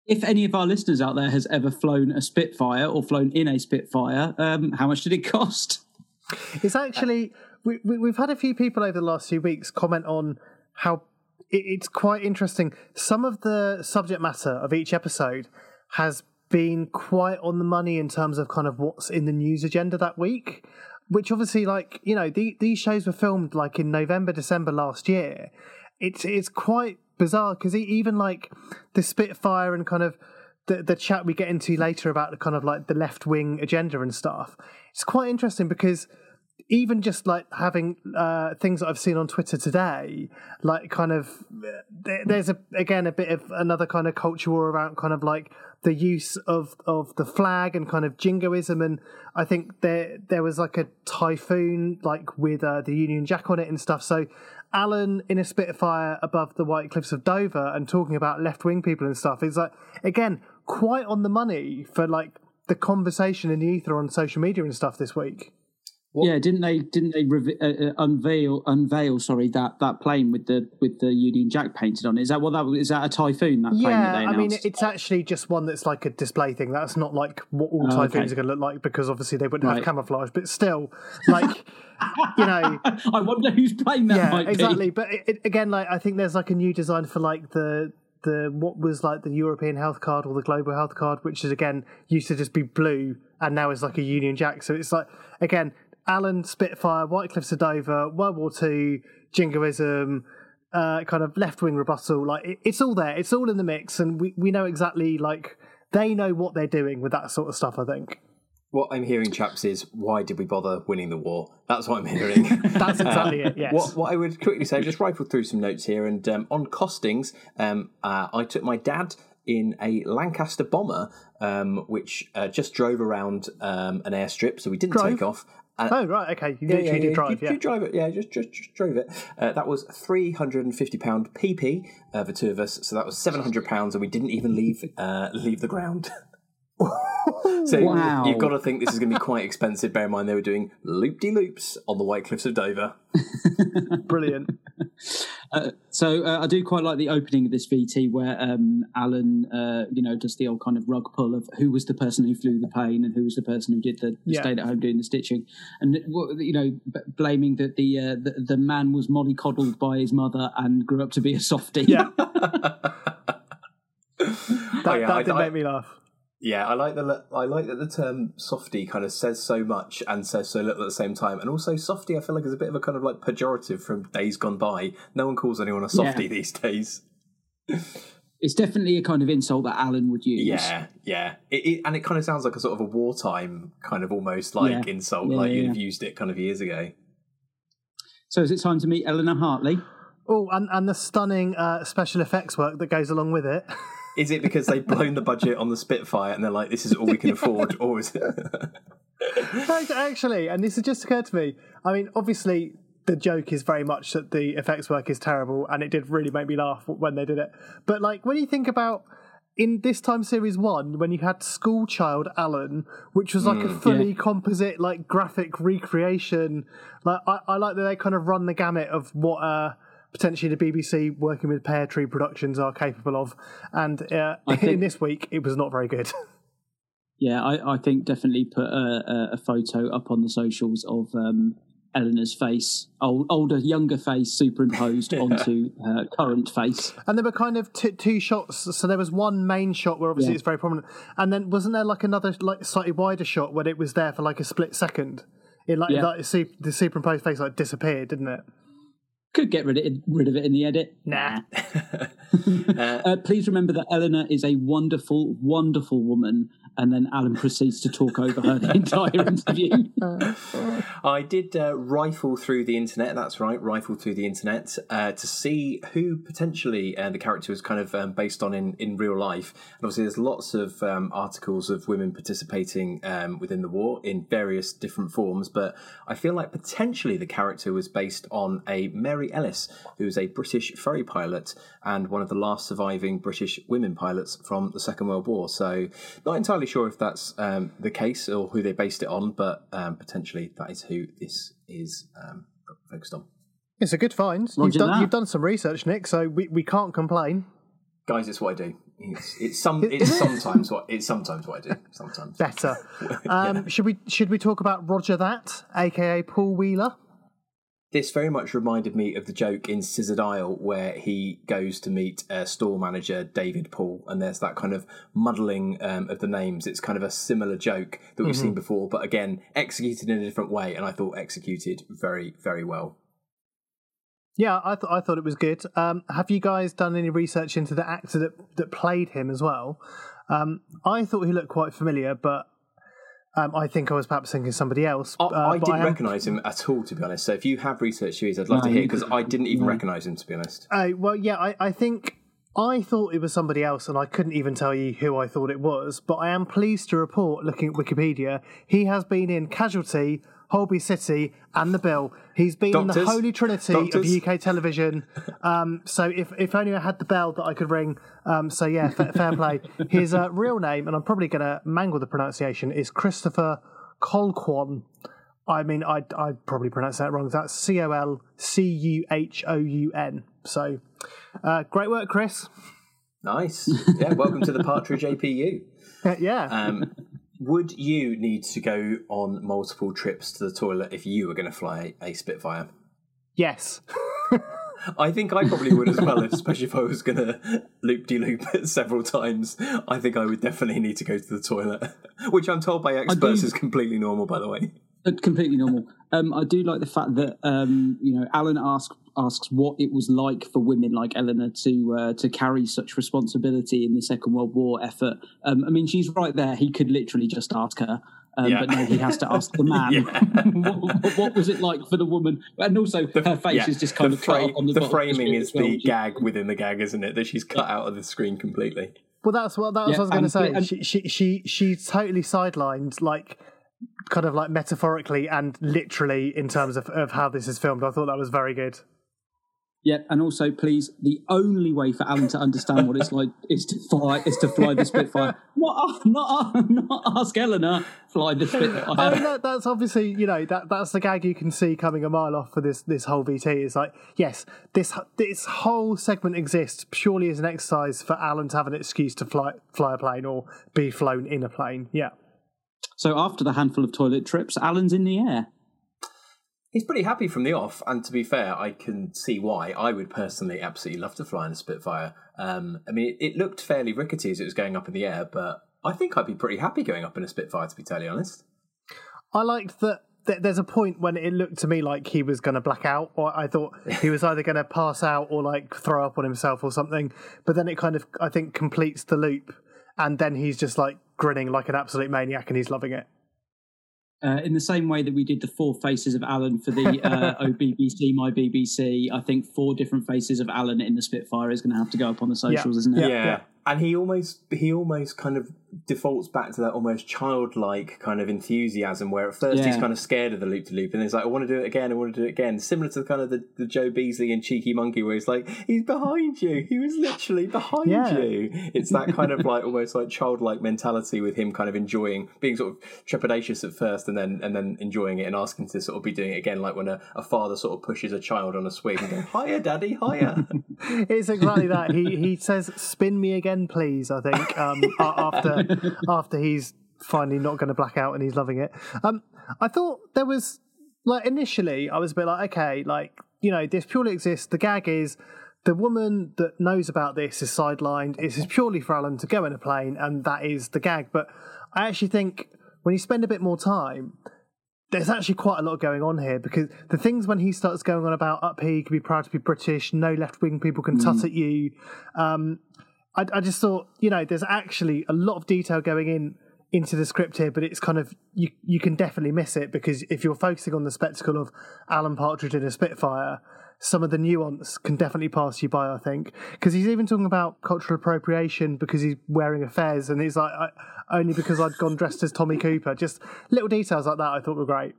S10: If any of our listeners out there has ever flown a Spitfire or flown in a Spitfire, um, how much did it (laughs) cost?
S8: It's actually we, we, we've had a few people over the last few weeks comment on how it, it's quite interesting. Some of the subject matter of each episode has been quite on the money in terms of kind of what's in the news agenda that week. Which obviously, like you know, the, these shows were filmed like in November, December last year. It's it's quite bizarre because even like the Spitfire and kind of the the chat we get into later about the kind of like the left wing agenda and stuff. It's quite interesting because even just like having uh, things that I've seen on Twitter today, like kind of there's a again a bit of another kind of culture war around kind of like the use of of the flag and kind of jingoism, and I think there there was like a typhoon like with uh, the Union Jack on it and stuff. So Alan in a Spitfire above the White Cliffs of Dover and talking about left wing people and stuff is like again quite on the money for like the conversation in the ether on social media and stuff this week.
S10: Yeah, didn't they? Didn't they uh, uh, unveil unveil? Sorry, that, that plane with the with the Union Jack painted on it. Is that what that? Is that a typhoon? That plane that
S8: Yeah, I mean, it's actually just one that's like a display thing. That's not like what all
S10: Oh,
S8: typhoons
S10: okay.
S8: are going to look like because obviously they wouldn't
S10: Right.
S8: have camouflage. But still, like (laughs) you know,
S10: I wonder who's plane that
S8: yeah, exactly.
S10: be.
S8: But it, it- again, like I think there's like a new design for like the the what was like the European health card or the global health card, which is again used to just be blue and now is like a Union Jack. So it's like again, Alan Spitfire, White Cliffs of Dover, World War Two, jingoism. Uh, kind of left wing rebuttal, like it, it's all there, it's all in the mix, and we, we know exactly like they know what they're doing with that sort of stuff. I think
S9: What I'm hearing, chaps, is why did we bother winning the war? That's what I'm hearing. (laughs)
S8: that's exactly it. Yes.
S9: What, what I would quickly say, just rifle through some notes here, and um, on costings, um, uh, I took my dad in a Lancaster bomber, um, which uh, just drove around um, an airstrip, so we didn't
S8: Drove?
S9: take off. Uh,
S8: oh right, okay, you
S9: yeah,
S8: literally
S9: yeah,
S8: did
S9: yeah,
S8: drive,
S9: you,
S8: yeah.
S9: you drive it, yeah, just just, just drove it. Uh, that was three hundred and fifty pound PP uh, for two of us, so that was seven hundred pounds, and we didn't even leave uh, leave the ground. (laughs) (laughs) so
S10: Wow.
S9: you've got to think this is going to be quite expensive. Bear in mind they were doing loop de loops on the White Cliffs of Dover. (laughs)
S8: Brilliant.
S10: Uh, so uh, I do quite like the opening of this VT where um, Alan, uh, you know, does the old kind of rug pull of who was the person who flew the plane and who was the person who did the
S8: Yeah.
S10: stayed at home doing the stitching, and you know, b- blaming that the, uh, the the man was mollycoddled by his mother and grew up to be a softie.
S8: Yeah, (laughs) that,
S9: Oh, yeah,
S8: that
S9: I-
S8: did
S9: I-
S8: make me laugh.
S9: Yeah, I like the I like that the term softy kind of says so much and says so little at the same time. And also softy, I feel like is a bit of a kind of like pejorative from days gone by. No one calls anyone a softy
S10: Yeah.
S9: these days.
S10: It's definitely a kind of insult that Alan would use.
S9: Yeah, yeah, it, it, and it kind of sounds like a sort of a wartime kind of almost like
S10: Yeah.
S9: insult,
S10: Yeah,
S9: like
S10: yeah,
S9: you'd have used it kind of years ago.
S10: So is it time to meet Eleanor Hartley?
S8: Oh, and, and the stunning uh, special effects work that goes along with it. (laughs)
S9: Is it because they've blown the budget on the Spitfire and they're like, this is all we can (laughs) afford, or is it?
S8: Actually, and this has just occurred to me. I mean, obviously, the joke is very much that the effects work is terrible, and it did really make me laugh when they did it. But like, when you think about in this time series one, when you had School Child Alan, which was like a fully composite, like graphic recreation. Like, I, I like that they kind of run the gamut of what. Uh, Potentially, the BBC working with Pear Tree Productions are capable of, and uh,
S10: think-
S8: in this week it was not very good. (laughs)
S10: Yeah, I, I think definitely put a, a, photo up on the socials of um, Eleanor's face, old, older, younger face superimposed (laughs) onto her current face.
S8: And there were kind of t- two shots. So there was one main shot where obviously
S10: Yeah.
S8: it's very prominent, and then wasn't there like another like slightly wider shot where it was there for like a split second? It like,
S10: Yeah.
S8: like the the superimposed face like disappeared, didn't it?
S10: Could get rid of it, rid of it in the edit.
S8: Nah. (laughs)
S10: Uh, please remember that Eleanor is a wonderful, wonderful woman, and then Alan proceeds to talk over her the entire (laughs) interview.
S9: I did uh, rifle through the internet. That's right, rifle through the internet uh, to see who potentially uh, the character was kind of um, based on in, in real life. And obviously, there's lots of um, articles of women participating um, within the war in various different forms. But I feel like potentially the character was based on a Mary Ellis, who was a British ferry pilot and one of the last surviving British women pilots from the Second World War. So, not entirely sure if that's um, the case or who they based it on, but um, potentially that is who this is um, focused on.
S8: It's a good find. You've done, you've done some research, Nick, so we, we can't complain.
S9: Guys, it's what I do. It's, it's some. It's sometimes what it's sometimes what I do. Sometimes
S8: Better. (laughs) Um, Should we should we talk about Roger That, aka Paul Wheeler?
S9: This very much reminded me of the joke in Scissored Isle where he goes to meet uh, store manager David Paul, and there's that kind of muddling um, of the names. It's kind of a similar joke that we've
S8: Mhm.
S9: seen before, but again, executed in a different way, and I thought executed very, very well.
S8: Yeah, I thought I thought it was good. Um, have you guys done any research into the actor that that played him as well? Um, I thought he looked quite familiar, but um, I think I was perhaps thinking somebody else.
S9: I,
S8: Uh,
S9: I didn't
S8: am-
S9: recognise him at all, to be honest. So if you have researched who he is, I'd love to hear because I didn't even
S8: no.
S9: recognise him, to be honest.
S8: Uh, well, yeah, I, I think I thought it was somebody else, and I couldn't even tell you who I thought it was. But I am pleased to report, looking at Wikipedia, he has been in Casualty, Holby City, and The Bill. He's been in the holy trinity
S9: Doctors?
S8: of UK television. Um, so if if only I had the bell that I could ring. Um, so yeah, fa- fair play. His uh, real name, and I'm probably going to mangle the pronunciation, is Christopher Colquhoun. I mean, I I probably pronounced that wrong. That's C O L C U H O U N. So, uh, great work, Chris.
S9: Nice. Yeah, welcome to the Partridge APU. (laughs)
S8: yeah.
S9: Um, would you need to go on multiple trips to the toilet if you were going to fly a Spitfire?
S8: Yes. (laughs)
S9: I think I probably would as well, especially if I was going to loop de loop (laughs) several times. I think I would definitely need to go to the toilet, (laughs) which I'm told by experts
S10: do-
S9: is completely normal, by the way.
S10: Uh, completely normal. Um, I do like the fact that um, you know Alan asks asks what it was like for women like Eleanor to uh, to carry such responsibility in the Second World War effort. Um, I mean, she's right there. He could literally just ask her. Um,
S9: Yeah.
S10: But no, he has to ask the (laughs) man. (laughs) what, what was it like for the woman? And also, her face
S9: Yeah,
S10: is just kind
S9: the
S10: of cut
S9: fra-
S10: up on the,
S9: the
S10: bottom of
S9: framing
S10: screen
S9: is
S10: well.
S9: the gag within the gag, isn't it? That she's cut out of the screen completely.
S8: Well, that's what that was
S10: Yeah,
S8: what I was going to say.
S10: and-
S8: she, she she she's totally sidelined, like kind of like metaphorically and literally in terms of, of how this is filmed. I thought that was very good.
S10: Yep, and also, please, the only way for Alan to understand what it's like is to fly is to fly the Spitfire. What? Not not ask Eleanor. Fly the Spitfire. (laughs)
S8: I mean, that, that's obviously you know that that's the gag you can see coming a mile off for this this whole VT. Is like yes, this this whole segment exists purely as an exercise for Alan to have an excuse to fly fly a plane or be flown in a plane. Yeah.
S10: So after the handful of toilet trips, Alan's in the air.
S9: He's pretty happy from the off, and to be fair, I can see why. I would personally absolutely love to fly in a Spitfire. Um, I mean, it, it looked fairly rickety as it was going up in the air, but I think I'd be pretty happy going up in a Spitfire, to be totally honest.
S8: I liked that. There's a point when it looked to me like he was going to black out, or I thought he was either going to pass out or like throw up on himself or something. But then it kind of, I think, completes the loop, and then he's just like grinning like an absolute maniac, and he's loving it.
S10: Uh, in the same way that we did the four faces of Alan for the uh, (laughs) Oh BBC, My BBC, I think four different faces of Alan in the Spitfire is going to have to go up on the socials, isn't it?
S9: Yeah. And he almost he almost kind of defaults back to that almost childlike kind of enthusiasm where at first he's kind of scared of the loop to loop and he's like, I want to do it again, I want to do it again. Similar to kind of the, the Joe Beasley and Cheeky Monkey where he's like, He's behind you. He was literally behind
S8: Yeah.
S9: you. It's that kind of like almost like childlike mentality with him kind of enjoying being sort of trepidatious at first and then and then enjoying it and asking to sort of be doing it again, like when a, a father sort of pushes a child on a swing and going, Hiya, daddy, higher (laughs)
S8: It's exactly that. He he says, "Spin me again, please." I think um, (laughs) after after he's finally not going to black out and he's loving it. Um, I thought there was like initially I was a bit like, okay, like you know, this purely exists. The gag is the woman that knows about this is sidelined. It's purely for Alan to go in a plane, and that is the gag. But I actually think when you spend a bit more time, there's actually quite a lot going on here because the things when he starts going on about up here, you can be proud to be British, no left wing people can tut
S10: Mm.
S8: at you. Um, I, I just thought, you know, there's actually a lot of detail going in into the script here, but it's kind of you you can definitely miss it because if you're focusing on the spectacle of Alan Partridge in a Spitfire, some of the nuance can definitely pass you by. I think because he's even talking about cultural appropriation because he's wearing a fez, and he's like only because I'd gone dressed as Tommy Cooper. Just little details like that I thought were great.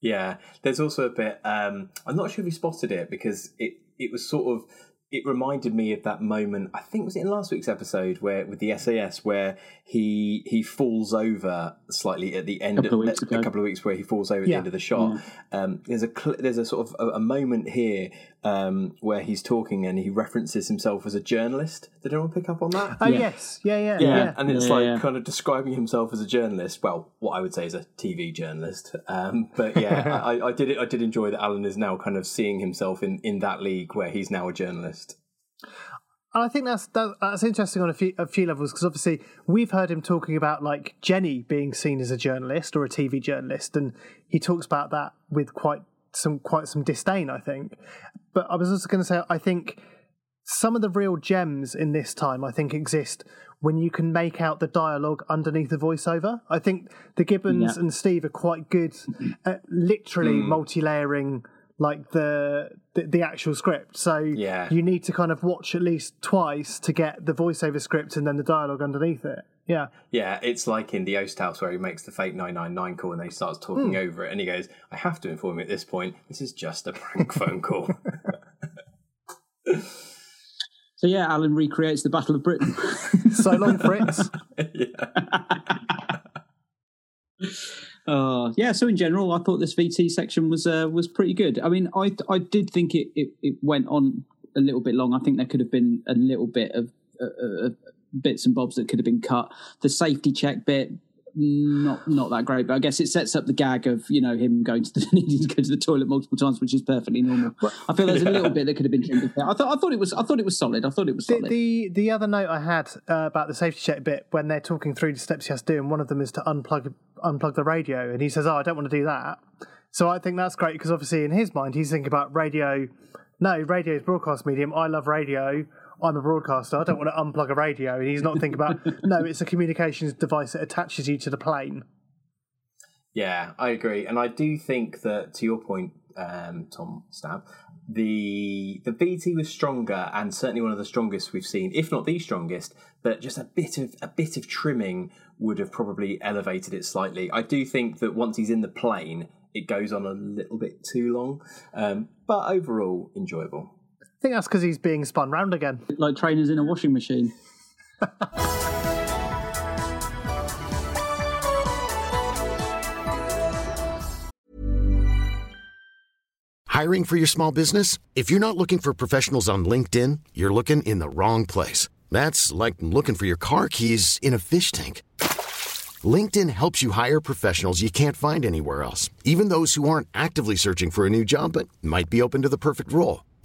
S9: Yeah, there's also a bit. Um, I'm not sure if you spotted it because it it was sort of it reminded me of that moment. I think was it in last week's episode where with the SAS where he he falls over slightly at the end
S10: Couple of
S9: of,
S10: weeks
S9: a couple of weeks where he falls over at the end of the shot. Um, there's a cl- there's a sort of a, a moment here um, where he's talking and he references himself as a journalist. Did anyone pick up on that?
S8: Oh
S10: Yeah.
S8: yes, yeah, yeah,
S9: Yeah,
S8: yeah.
S9: and it's
S10: Yeah,
S9: like
S10: yeah.
S9: kind of describing himself as a journalist. Well, what I would say is a TV journalist. Um, but yeah, (laughs) I, I did. I did enjoy that Alan is now kind of seeing himself in, in that league where he's now a journalist.
S8: And I think that's that, that's interesting on a few a few levels because obviously we've heard him talking about like Jenny being seen as a journalist or a TV journalist, and he talks about that with quite some quite some disdain, I think. But I was also going to say I think some of the real gems in this time I think exist when you can make out the dialogue underneath the voiceover. I think the Gibbons
S10: Yeah.
S8: and Steve are quite good at literally hmm. multi-layering like the, the the actual script. So
S9: Yeah.
S8: you need to kind of watch at least twice to get the voiceover script and then the dialogue underneath it. Yeah.
S9: Yeah, it's like in the Oast House where he makes the fake 999 call and then he starts talking hmm. over it and he goes, I have to inform you at this point, this is just a prank phone call. (laughs)
S10: So yeah, Alan recreates the Battle of Britain.
S8: So long, Fritz. (laughs) (laughs)
S10: Uh, yeah, so in general, I thought this VT section was uh, was pretty good. I mean, I I did think it, it, it went on a little bit long. I think there could have been a little bit of uh, uh, bits and bobs that could have been cut. The safety check bit, not not that great, but I guess it sets up the gag of you know him going to the (laughs) needing to go to the toilet multiple times, which is perfectly normal. I feel there's a little (laughs) bit that could have been trimmed. I thought I thought it was I thought it was solid. I thought it was
S8: The,
S10: solid.
S8: the the other note I had uh, about the safety check bit when they're talking through the steps he has to do, and one of them is to unplug unplug the radio, and he says, "Oh, I don't want to do that." So I think that's great because obviously in his mind he's thinking about radio. No, radio is broadcast medium. I love radio. I'm a broadcaster. I don't want to unplug a radio, and he's not thinking about (laughs) no. It's a communications device that attaches you to the plane.
S9: Yeah, I agree, and I do think that to your point, um, Tom Stab, the the VT was stronger and certainly one of the strongest we've seen, if not the strongest. But just a bit of a bit of trimming would have probably elevated it slightly. I do think that once he's in the plane, it goes on a little bit too long, um, but overall enjoyable.
S8: I think that's because he's being spun round again.
S10: like trainers in a washing machine.
S12: Hiring for your small business? If you're not looking for professionals on LinkedIn, you're looking in the wrong place. That's like looking for your car keys in a fish tank. LinkedIn helps you hire professionals you can't find anywhere else, even those who aren't actively searching for a new job but might be open to the perfect role.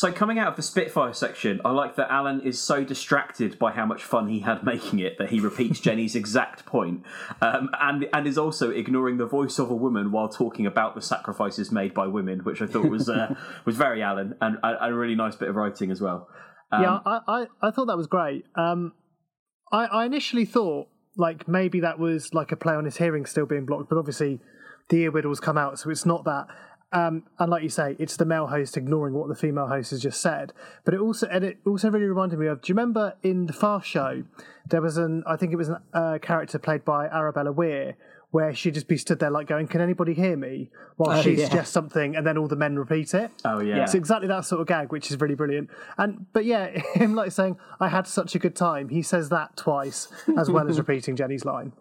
S1: So coming out of the Spitfire section, I like that Alan is so distracted by how much fun he had (laughs) making it that he repeats Jenny's exact point, um, and and is also ignoring the voice of a woman while talking about the sacrifices made by women, which I thought was uh, (laughs) was very Alan and, and a really nice bit of writing as well. Um,
S8: yeah, I, I, I thought that was great. Um, I, I initially thought, like maybe that was like a play on his hearing still being blocked, but obviously the earwiggles come out, so it's not that. Um, and like you say, it's the male host ignoring what the female host has just said. But it also and it also really reminded me of. Do you remember in the Fast Show there was an I think it was a uh, character played by Arabella Weir where she'd just be stood there like going, "Can anybody hear me?" while
S10: Oh,
S8: she
S10: yeah.
S8: suggests something, and then all the men repeat it.
S1: Oh, yeah.
S8: it's exactly that sort of gag, which is really brilliant. And but yeah, (laughs) him like saying, "I had such a good time." He says that twice as well as (laughs) repeating Jenny's line.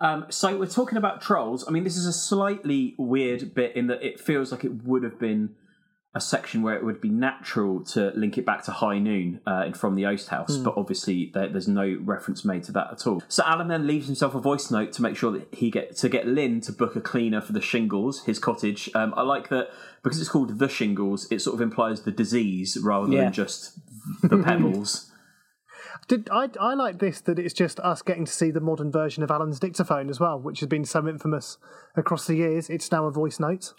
S1: Um, so we're talking about trolls. I mean, this is a slightly weird bit in that it feels like it would have been a section where it would be natural to link it back to High Noon uh, from the Oast House,
S13: Hmm.
S1: but obviously there, there's no reference made to that at all. So Alan then leaves himself a voice note to make sure that he get to get Lynn to book a cleaner for the shingles, his cottage. Um, I like that because it's called the shingles. It sort of implies the disease rather
S8: Yeah.
S1: than just the pebbles. (laughs)
S8: Did I? I like this that it's just us getting to see the modern version of Alan's dictaphone as well, which has been so infamous across the years. It's now a voice note.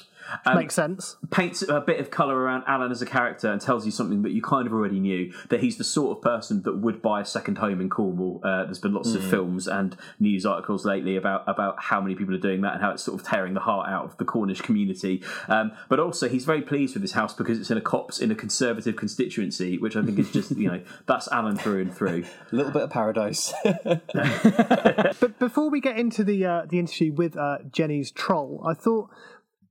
S1: Um,
S8: Makes sense.
S1: paints a bit of colour around Alan as a character and tells you something that you kind of already knew that he's the sort of person that would buy a second home in Cornwall. Uh, there's been lots of
S13: Mm.
S1: films and news articles lately about about how many people are doing that and how it's sort of tearing the heart out of the Cornish community. Um, but also, he's very pleased with his house because it's in a cops in a conservative constituency, which I think is just you know (laughs) that's Alan through and through.
S9: A (laughs) little bit of paradise. (laughs)
S8: but before we get into the uh, the interview with uh, Jenny's troll, I thought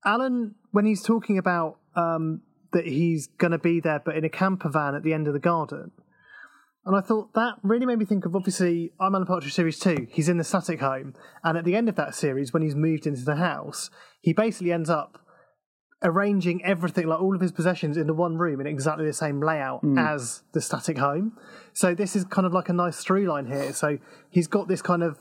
S8: Alan, when he's talking about um, that he's going to be there, but in a camper van at the end of the garden, and I thought that really made me think of obviously I'm Alan Partridge series two. He's in the static home, and at the end of that series, when he's moved into the house, he basically ends up arranging everything, like all of his possessions, into one room in exactly the same layout
S10: Mm.
S8: as the static home. So this is kind of like a nice through line here. So he's got this kind of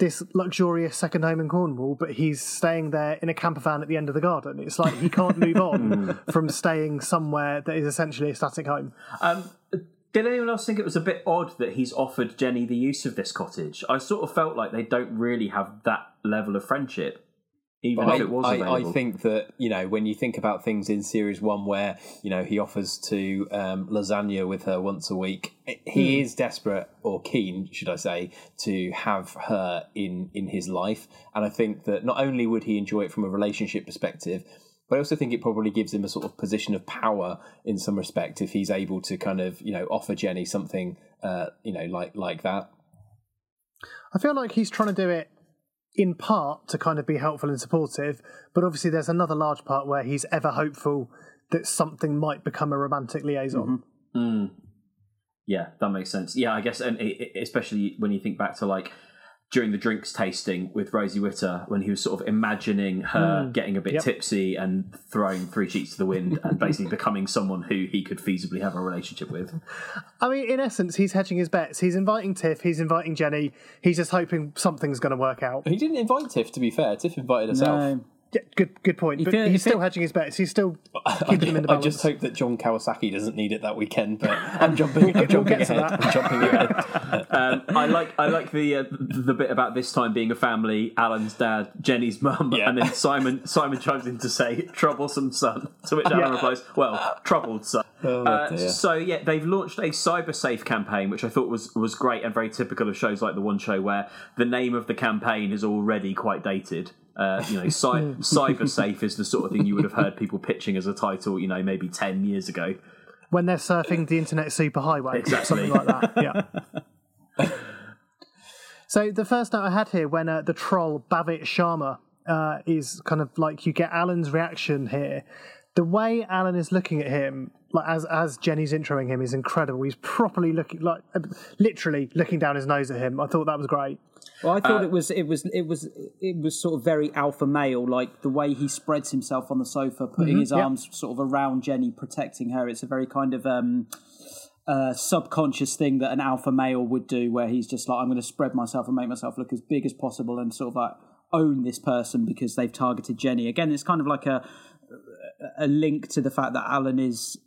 S8: this luxurious second home in Cornwall, but he's staying there in a camper van at the end of the garden. It's like he can't move (laughs) on from staying somewhere that is essentially a static home.
S1: Um, did anyone else think it was a bit odd that he's offered Jenny the use of this cottage? I sort of felt like they don't really have that level of friendship, even
S9: But
S1: if it was
S9: I. I think that you know when you think about things in series one, where you know he offers to um, lasagna with her once a week, he
S13: Hmm.
S9: is desperate or keen, should I say, to have her in in his life. And I think that not only would he enjoy it from a relationship perspective, but I also think it probably gives him a sort of position of power in some respect if he's able to kind of you know offer Jenny something uh, you know like like that.
S8: I feel like he's trying to do it in part to kind of be helpful and supportive, but obviously there's another large part where he's ever hopeful that something might become a romantic liaison.
S1: Mm. Yeah, that makes sense. Yeah, I guess, and it- especially when you think back to like during the drinks tasting with Rosie Witter, when he was sort of imagining her
S8: Mm.
S1: getting a bit
S8: Yep.
S1: tipsy and throwing three sheets to the wind, and basically (laughs) becoming someone who he could feasibly have a relationship with.
S8: I mean, in essence, he's hedging his bets. He's inviting Tiff, he's inviting Jenny, he's just hoping something's going to work out.
S9: He didn't invite Tiff, to be fair. Tiff invited herself.
S8: Yeah, good, good point. But
S9: feel-
S8: he's still
S9: feel-
S8: hedging his bets. He's still (laughs)
S9: I,
S8: keeping them in the balance.
S9: I just hope that John Kawasaki doesn't need it that weekend, but (laughs) I'm jumping, I'm
S8: We'll
S9: jumping
S8: to
S9: ahead.
S8: that.
S9: I'm jumping ahead. (laughs)
S1: um, I like I like the uh, the bit about this time being a family. Alan's dad, Jenny's mum, and then Simon Simon chimes in to say "troublesome son," to which Alan
S13: Yeah.
S1: replies, "Well, troubled son."
S13: Oh,
S1: uh, so yeah, they've launched a cyber safe campaign, which I thought was was great and very typical of shows like the One Show, where the name of the campaign is already quite dated. Uh, you know, (laughs) cy- cyber (laughs) safe is the sort of thing you would have heard people pitching as a title. You know, maybe ten years ago.
S8: when they're surfing the internet superhighway,
S1: Exactly.
S8: something like that. Yeah. (laughs) so the first note I had here when uh, the troll Bhavit Sharma uh, is kind of like you get Alan's reaction here. The way Alan is looking at him, like as as Jenny's introing him, is incredible. He's properly looking, like literally looking down his nose at him. I thought that was great.
S10: Well, I thought
S8: Uh,
S10: it was it was it was it was sort of very alpha male, like the way he spreads himself on the sofa, putting
S8: Mhm,
S10: his
S8: yep.
S10: arms sort of around Jenny, protecting her. It's a very kind of um, uh, subconscious thing that an alpha male would do, where he's just like, I'm going to spread myself and make myself look as big as possible, and sort of like own this person because they've targeted Jenny. Again, it's kind of like a a link to the fact that Alan is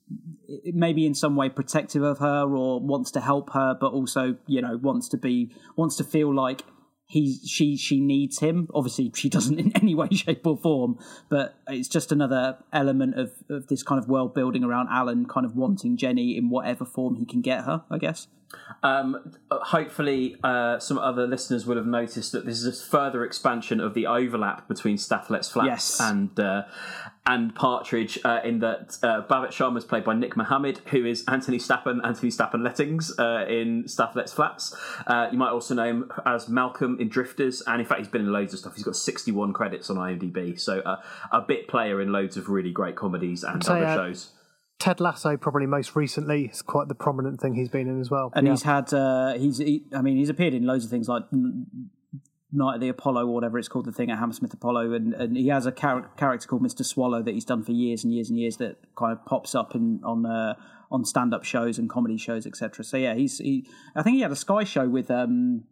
S10: maybe in some way protective of her or wants to help her, but also you know wants to be wants to feel like he she she needs him. Obviously, she (laughs) doesn't in any way, shape, or form. But it's just another element of of this kind of world building around Alan kind of wanting Jenny in whatever form he can get her. I guess.
S1: Um, hopefully, uh, some other listeners will have noticed that this is a further expansion of the overlap between Stath Lets Flats
S10: Yes.
S1: and uh, and Partridge, uh, in that uh, Babbitt Sharma is played by Nick Mohammed, who is Anthony Stappen, Anthony Stappen Lettings uh, in Stath Lets Flats. Uh, you might also know him as Malcolm in Drifters, and in fact, he's been in loads of stuff. He's got 61 credits on IMDb, so uh, a bit player in loads of really great comedies and
S8: So,
S1: other
S8: uh,
S1: shows.
S8: Ted Lasso, probably most recently, is quite the prominent thing he's been in as well.
S10: and
S8: Yeah.
S10: he's had uh, he's he, I mean he's appeared in loads of things like N- Night of the Apollo or whatever it's called, the thing at Hammersmith Apollo, and, and he has a char- character called Mister Swallow that he's done for years and years and years that kind of pops up in on uh, on stand up shows and comedy shows etc. So yeah, he's he I think he had a Sky show with um,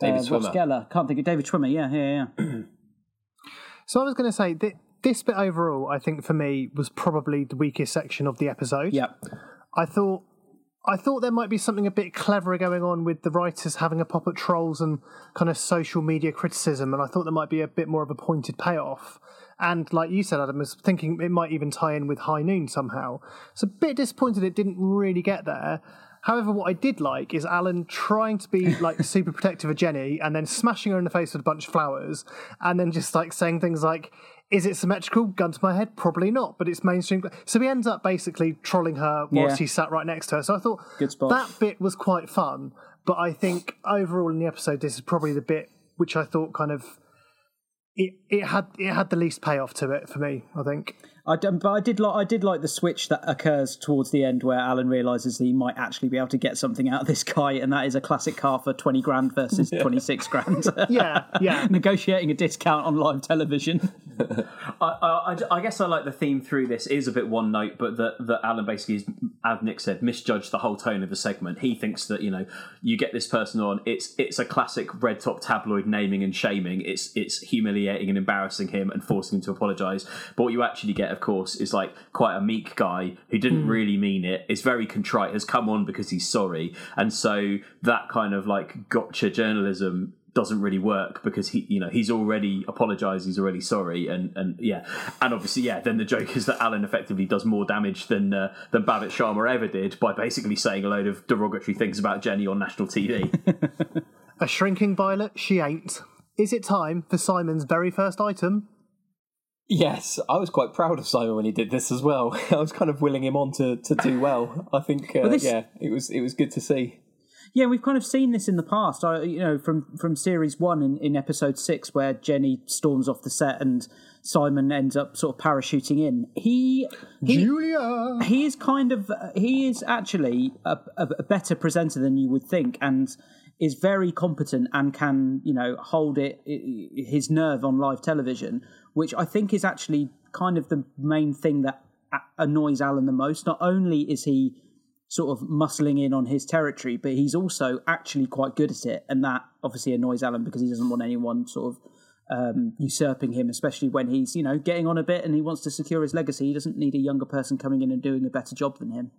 S11: David
S10: uh, Ross
S11: Schwimmer.
S10: Geller. Can't think of David Schwimmer. Yeah, yeah, yeah. (clears throat)
S8: So I was going to say that this bit overall, I think for me was probably the weakest section of the episode.
S10: yeah.
S8: I thought I thought there might be something a bit cleverer going on with the writers having a pop at trolls and kind of social media criticism, and I thought there might be a bit more of a pointed payoff. And like you said, Adam, I was thinking it might even tie in with High Noon somehow. So a bit disappointed it didn't really get there. However, what I did like is Alan trying to be like (laughs) super protective of Jenny and then smashing her in the face with a bunch of flowers and then just like saying things like, is it symmetrical? Gun to my head? Probably not, but it's mainstream. So he ends up basically trolling her whilst
S10: Yeah.
S8: he sat right next to her. So I thought that bit was quite fun. But I think overall in the episode, this is probably the bit which I thought kind of it, it had it had the least payoff to it for me. I think.
S10: I but I did like I did like the switch that occurs towards the end where Alan realizes that he might actually be able to get something out of this guy, and that is a classic car for twenty grand versus twenty six grand. (laughs)
S8: Yeah, yeah. (laughs)
S10: Negotiating a discount on live television. (laughs)
S1: I, I, I guess I like the theme through this is a bit one note, but that that Alan basically, is, as Nick said, misjudged the whole tone of the segment. He thinks that you know you get this person on, it's it's a classic red top tabloid naming and shaming. It's it's humiliating and embarrassing him and forcing him to apologise. But what you actually get, of course, is like quite a meek guy who didn't really mean it. Is very contrite, has come on because he's sorry, and so that kind of like gotcha journalism doesn't really work because he you know he's already apologized he's already sorry and and yeah and obviously yeah then the joke is that alan effectively does more damage than uh, than babbitt sharma ever did by basically saying a load of derogatory things about jenny on national tv (laughs)
S8: A shrinking violet, she ain't. Is it time for Simon's very first item?
S9: Yes, I was quite proud of Simon when he did this as well. (laughs) I was kind of willing him on to, to do well. I think, uh,
S10: Well, this-
S9: yeah, it was it was good to see.
S10: Yeah, we've kind of seen this in the past. I, you know, from from series one in, in episode six, where Jenny storms off the set and Simon ends up sort of parachuting in. He, he
S8: Julia.
S10: he is kind of he is actually a, a, a better presenter than you would think, and is very competent and can you know hold it i- i- his nerve on live television, which I think is actually kind of the main thing that annoys Alan the most. Not only is he sort of muscling in on his territory, but he's also actually quite good at it, and that obviously annoys Alan because he doesn't want anyone sort of um, usurping him, especially when he's you know getting on a bit and he wants to secure his legacy. He doesn't need a younger person coming in and doing a better job than him.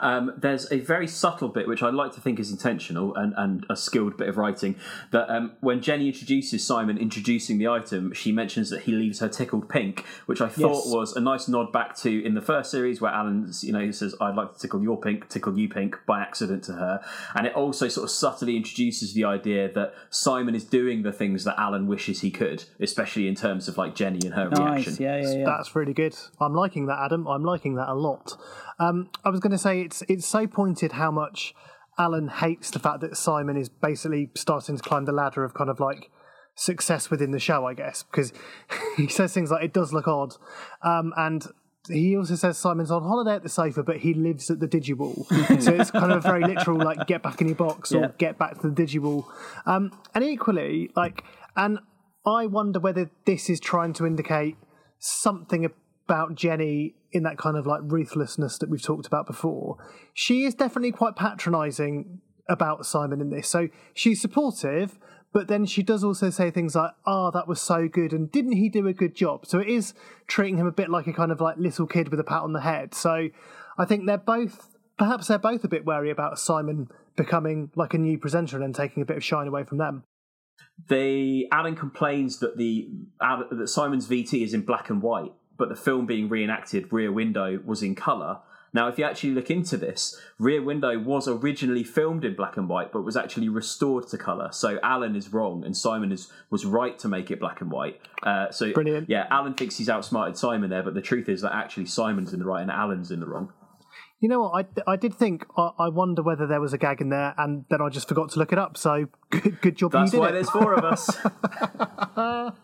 S1: Um, there's a very subtle bit which I like to think is intentional and, and a skilled bit of writing that um, when Jenny introduces Simon introducing the item, she mentions that he leaves her tickled pink, which I thought
S10: Yes.
S1: was a nice nod back to in the first series where Alan's, you know, he says, I'd like to tickle your pink, tickle you pink by accident to her. And it also sort of subtly introduces the idea that Simon is doing the things that Alan wishes he could, especially in terms of like Jenny and her reaction.
S10: Nice, yeah, yeah, yeah.
S8: That's really good. I'm liking that, Adam. I'm liking that a lot. Um, I was going to say it's it's so pointed how much Alan hates the fact that Simon is basically starting to climb the ladder of kind of like success within the show, I guess, because (laughs) he says things like it does look odd, um, and he also says Simon's on holiday at the sofa, but he lives at the Digiball. (laughs) so it's kind of very literal, like get back in your box or
S10: Yeah.
S8: get back to the Digiball. Um, and equally, like, and I wonder whether this is trying to indicate something about Jenny in that kind of like ruthlessness that we've talked about before. She is definitely quite patronizing about Simon in this. So she's supportive, but then she does also say things like, "Oh, that was so good," and "Didn't he do a good job?" So it is treating him a bit like a kind of like little kid with a pat on the head. So I think they're both, perhaps they're both a bit wary about Simon becoming like a new presenter and then taking a bit of shine away from them.
S1: the Alan complains that the that Simon's VT is in black and white, but the film being reenacted Rear Window was in color. Now, if you actually look into this, Rear Window was originally filmed in black and white, but was actually restored to colour. So Alan is wrong, and Simon is was right to make it black and white. Uh, so
S8: Brilliant.
S1: Yeah, Alan thinks he's outsmarted Simon there, but the truth is that actually Simon's in the right and Alan's in the wrong.
S8: You know what? I, I did think, I, I wonder whether there was a gag in there, and then I just forgot to look it up. So (laughs) good, good job
S1: That's
S8: you did
S1: why
S8: it.
S1: there's four of us. (laughs) (laughs)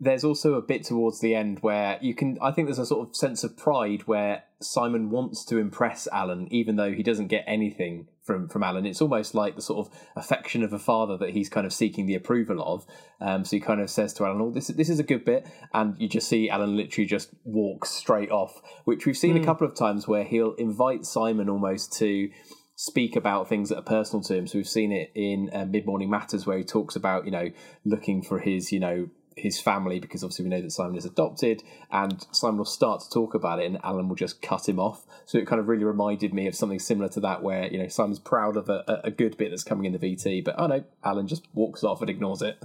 S9: there's also a bit towards the end where you can i think there's a sort of sense of pride where simon wants to impress alan even though he doesn't get anything from from alan it's almost like the sort of affection of a father that he's kind of seeking the approval of um, so he kind of says to alan oh this, this is a good bit and you just see alan literally just walk straight off which we've seen a
S8: Mm.
S9: couple of times where he'll invite simon almost to speak about things that are personal to him. So we've seen it in uh, Mid Morning Matters where he talks about you know looking for his you know his family because obviously we know that Simon is adopted, and Simon will start to talk about it, and Alan will just cut him off. So it kind of really reminded me of something similar to that, where you know Simon's proud of a, a- good bit that's coming in the VT, but oh no, Alan just walks off and ignores it.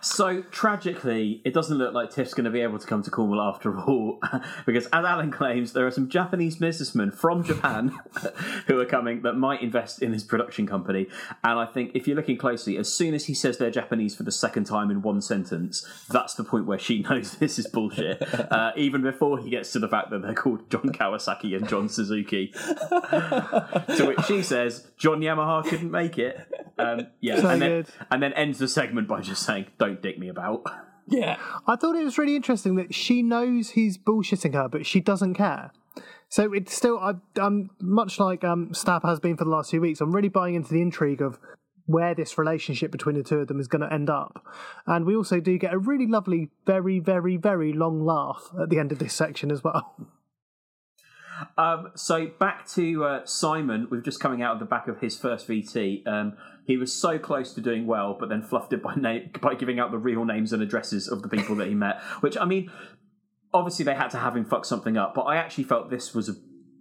S1: So tragically, it doesn't look like Tiff's going to be able to come to Cornwall after all, (laughs) because as Alan claims, there are some Japanese businessmen from Japan (laughs) who are coming that might invest in his production company. And I think if you're looking closely, as soon as he says they're Japanese for the second time in one sentence, that's the point where she (laughs) knows this is bullshit. Uh, even before he gets to the fact that they're called John Kawasaki and John Suzuki. to which she says, John Yamaha couldn't make it. Um, yeah,
S8: So
S1: and then
S8: good.
S1: and then ends the segment by just saying, "Don't dick me about."
S9: Yeah,
S8: I thought it was really interesting that she knows he's bullshitting her, but she doesn't care. So it's still, I, I'm much like um, Stab has been for the last few weeks. I'm really buying into the intrigue of where this relationship between the two of them is going to end up. And we also do get a really lovely, very, very, very long laugh at the end of this section as well. (laughs)
S1: Um, so back to uh, Simon, with just coming out of the back of his first VT. Um, he was so close to doing well, but then fluffed it by (laughs) name by giving out the real names and addresses of the people that he met. Which I mean, obviously they had to have him fuck something up, but I actually felt this was a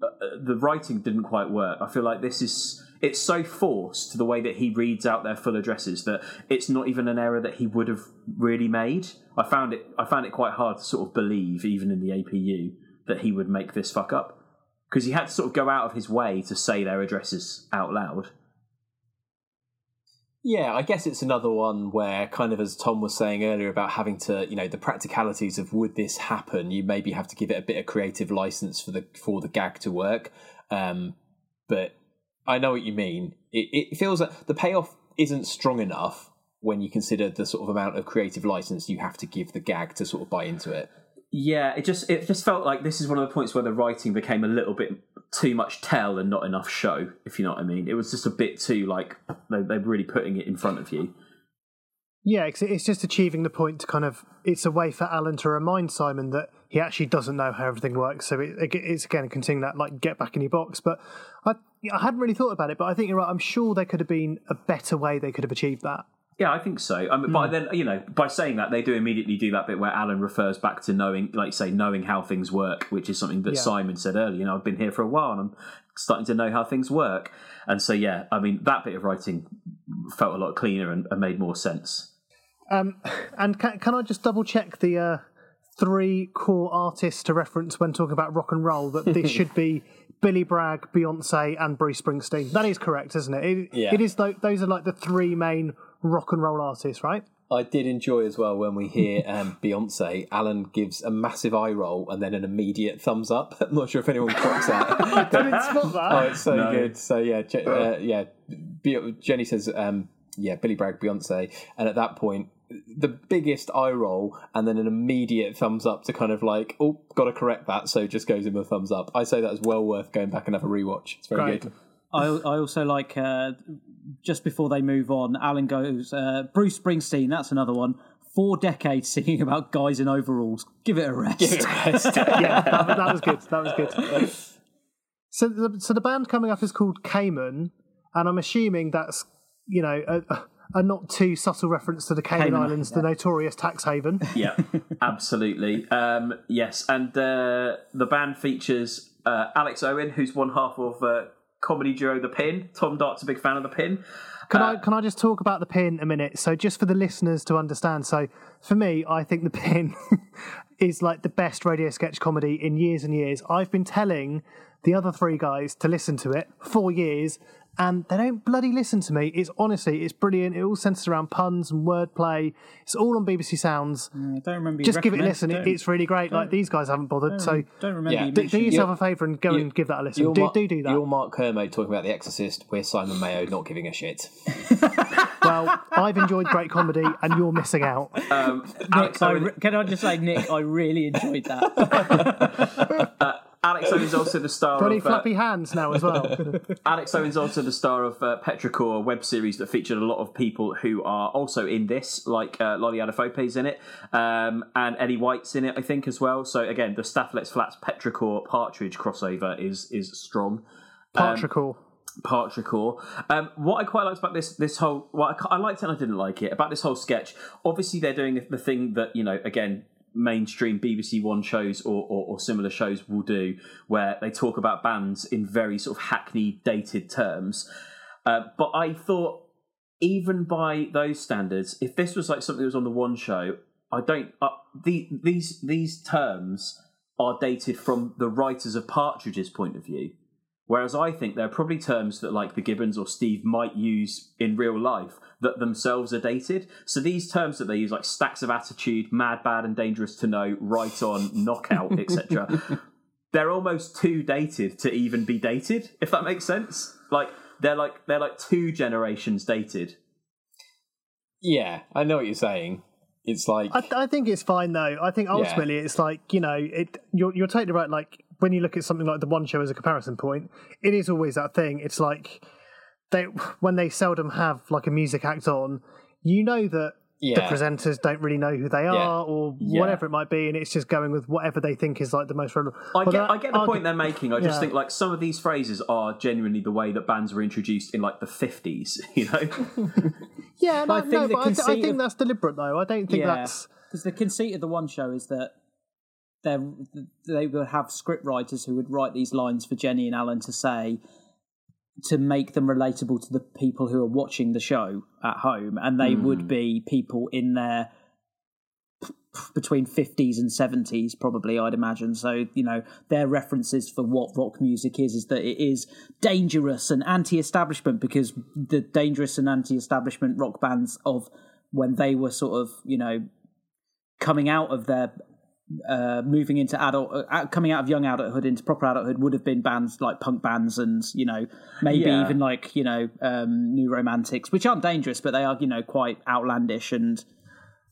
S1: uh, the writing didn't quite work. I feel like this is it's so forced the way that he reads out their full addresses that it's not even an error that he would have really made. I found it I found it quite hard to sort of believe, even in the APU, that he would make this fuck up because he had to sort of go out of his way to say their addresses out loud.
S9: Yeah, I guess it's another one where, kind of as Tom was saying earlier about having to, you know, the practicalities of would this happen, you maybe have to give it a bit of creative license for the for the gag to work. Um, but I know what you mean. It, it feels that the payoff isn't strong enough when you consider the sort of amount of creative license you have to give the gag to sort of buy into it.
S1: Yeah, it just it just felt like this is one of the points where the writing became a little bit too much tell and not enough show. If you know what I mean, it was just a bit too like they, they're really putting it in front of you.
S8: Yeah, it's, just achieving the point to kind of. It's a way for Alan to remind Simon that he actually doesn't know how everything works. So it, it's again continuing that like get back in your box. But I I hadn't really thought about it, but I think you're right. I'm sure there could have been a better way they could have achieved that.
S1: Yeah, I think so. I mean, But then, you know, by saying that, they do immediately do that bit where Alan refers back to knowing, like say, knowing how things work, which is something that
S8: Yeah.
S1: Simon said earlier. You know, I've been here for a while and I'm starting to know how things work. And so, yeah, I mean, that bit of writing felt a lot cleaner and, and made more sense.
S8: Um, and can, can I just double check the uh, three core artists to reference when talking about rock and roll? That this (laughs) should be Billy Bragg, Beyonce, and Bruce Springsteen. That is correct, isn't it? it
S9: Yeah.
S8: It is. Th- those are like the three main rock and roll artists, right?
S9: I did enjoy as well when we hear (laughs) um, Beyonce. Alan gives a massive eye roll and then an immediate thumbs up. (laughs) I'm not sure if anyone clocks that. (laughs)
S8: I didn't spot that.
S9: Oh, it's so
S1: No.
S9: good. So yeah, Je- uh, yeah. Be- Jenny says, um, yeah, Billy Bragg, Beyonce, and at that point, the biggest eye roll and then an immediate thumbs up to kind of like, oh, got to correct that. So just goes in with a thumbs up. I say that is well worth going back and have a rewatch. It's very
S8: Great.
S9: good.
S10: I, I also like uh, just before they move on, Alan goes, uh, Bruce Springsteen, that's another one. Four decades (laughs) singing about guys in overalls. Give it a rest. (laughs)
S8: yeah, that, that was good. That was good. So, the, so the band coming up is called Cayman, and I'm assuming that's you know a, a not too subtle reference to the Cayman,
S10: Cayman,
S8: Islands, the notorious tax haven. (laughs)
S1: Yeah, absolutely. Um, yes, and uh, the band features uh, Alex Owen, who's one half of uh, comedy duo The Pin. Tom Dart's a big fan of The Pin.
S8: Can
S1: Uh,
S8: I can I just talk about the pin a minute? So just for the listeners to understand. So for me, I think the pin (laughs) is like the best radio sketch comedy in years and years. I've been telling the other three guys to listen to it for years, and they don't bloody listen to me. It's honestly, it's brilliant. It all centers around puns and wordplay. It's all on BBC Sounds.
S10: I don't remember. you
S8: Just give it a listen. It, it's really great. Like these guys haven't bothered.
S10: don't-
S8: So
S10: don't remember
S9: Yeah.
S10: you
S8: do, do yourself a favour and go
S9: you-
S8: and give that a listen.
S9: You're
S8: Do,
S9: Mark,
S8: do do that.
S9: You're Mark Kermode talking about The Exorcist. We're Simon Mayo not giving a shit. (laughs)
S8: Well, I've enjoyed great comedy, and you're missing out.
S1: Um,
S10: Nick,
S1: Alex,
S10: I re- can I just say, Nick, I really enjoyed that. (laughs) (laughs)
S1: Alex Owen's also the star
S8: Got any
S1: of. uh,
S8: flappy hands now as well? (laughs)
S1: Alex Owen's also the star of uh, Petrichor, a web series that featured a lot of people who are also in this, like uh, Lolly Adefope's in it, um, and Eddie White's in it, I think, as well. So again, the Stath Lets Flats Petrichor Partridge crossover is is strong. Um,
S8: Patrickle.
S1: Um, what I quite liked about this this whole, well, I, I liked it and I didn't like it about this whole sketch. Obviously, they're doing the thing that you know, again, mainstream BBC One shows or, or, or similar shows will do, where they talk about bands in very sort of hackneyed, dated terms. Uh, but I thought, even by those standards, if this was like something that was on the One show, I don't. Uh, the, these these terms are dated from the writers of Partridge's point of view. Whereas I think there are probably terms that like the Gibbons or Steve might use in real life that themselves are dated. So these terms that they use, like stacks of attitude, mad, bad, and dangerous to know, right on, knockout, etc., (laughs) they're almost too dated to even be dated. If that makes sense, like they're like they're like two generations dated.
S9: Yeah, I know what you're saying. It's like
S8: I, I think it's fine though. I think ultimately it's like you know it. You're you're totally right. Like when you look at something like the one show as a comparison point, it is always that thing. It's like they when they seldom have like a music act on, you know that
S9: Yeah.
S8: the presenters don't really know who they are
S9: Yeah.
S8: or
S1: Yeah.
S8: whatever it might be, and it's just going with whatever they think is like the most relevant.
S1: I
S8: Well,
S1: get,
S8: that
S1: I get the
S8: argu-
S1: point they're making. I just
S8: Yeah.
S1: think like some of these phrases are genuinely the way that bands were introduced in like the fifties. (laughs) You know, (laughs)
S8: Yeah, no,
S10: I think
S8: no, but I, th- I think
S10: of-
S8: that's deliberate though. I don't think
S10: yeah,
S8: that's.
S10: because the conceit of the one show is that they they would have script writers who would write these lines for Jenny and Alan to say to make them relatable to the people who are watching the show at home, and they
S8: Hmm.
S10: would be people in their between 50s and 70s probably i'd imagine so you know their references for what rock music is is that it is dangerous and anti-establishment because the dangerous and anti-establishment rock bands of when they were sort of you know coming out of their uh, moving into adult, uh, coming out of young adulthood into proper adulthood would have been bands like punk bands and you know maybe
S1: Yeah.
S10: even like you know um, new romantics, which aren't dangerous, but they are you know quite outlandish and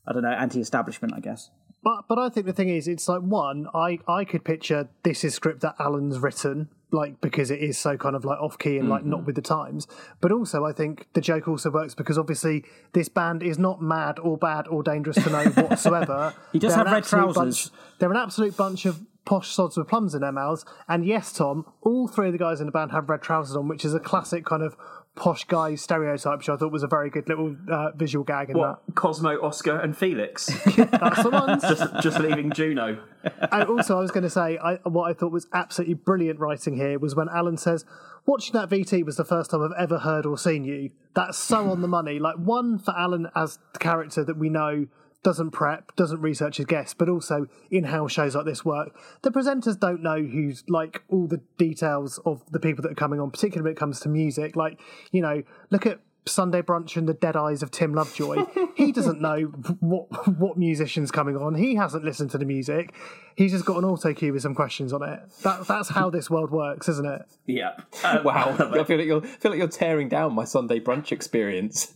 S10: I don't know anti-establishment, I guess.
S8: But but I think the thing is, it's like one. I I could picture this is script that Alan's written, like because it is so kind of like off key and like
S10: Mm-hmm.
S8: not with the times. But also, I think the joke also works because obviously this band is not mad or bad or dangerous to know whatsoever. (laughs)
S10: He does
S8: They're
S10: have red trousers.
S8: Bunch, they're an absolute bunch of posh sods with plums in their mouths. And yes, Tom, all three of the guys in the band have red trousers on, which is a classic kind of posh guy stereotype, which I thought was a very good little uh, visual gag in
S1: what Cosmo, Oscar, and Felix?
S8: that. (laughs) (laughs) That's the ones.
S1: just just leaving Juno.
S8: and also, I was going to say, I, what I thought was absolutely brilliant writing here was when Alan says, "Watching that VT was the first time I've ever heard or seen you." That's so on the money. Like one for Alan as the character that we know doesn't prep, doesn't research his guests, but also in-house shows like this work. The presenters don't know who's like all the details of the people that are coming on, particularly when it comes to music. Like you know, look at. Sunday brunch and the dead eyes of Tim Lovejoy. (laughs) he doesn't know what what musician's coming on. He hasn't listened to the music. He's just got an auto cue with some questions on it. That that's how this world works, isn't it?
S1: Yeah. Um, (laughs)
S9: wow. (laughs) I feel like you're feel like you're tearing down my Sunday brunch experience.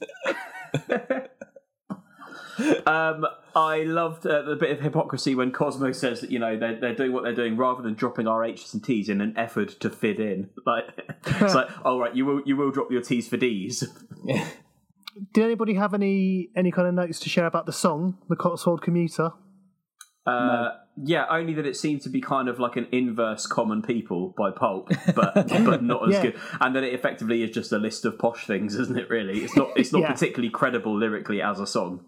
S1: Um, I loved uh, the bit of hypocrisy when Cosmo says that you know they're, they're doing what they're doing rather than dropping our H's and T's in an effort to fit in. (laughs) Like it's like, (laughs) all right, you will you will drop your T's for D's.
S8: Did anybody have any any kind of notes to share about the song, the Cotswold Commuter?
S1: Uh, Yeah, only that it seemed to be kind of like an inverse "Common People" by Pulp, (laughs) but but not as
S8: Yeah.
S1: good. And that it effectively is just a list of posh things, isn't it? Really, it's not it's not
S8: Yeah.
S1: particularly credible lyrically as a song.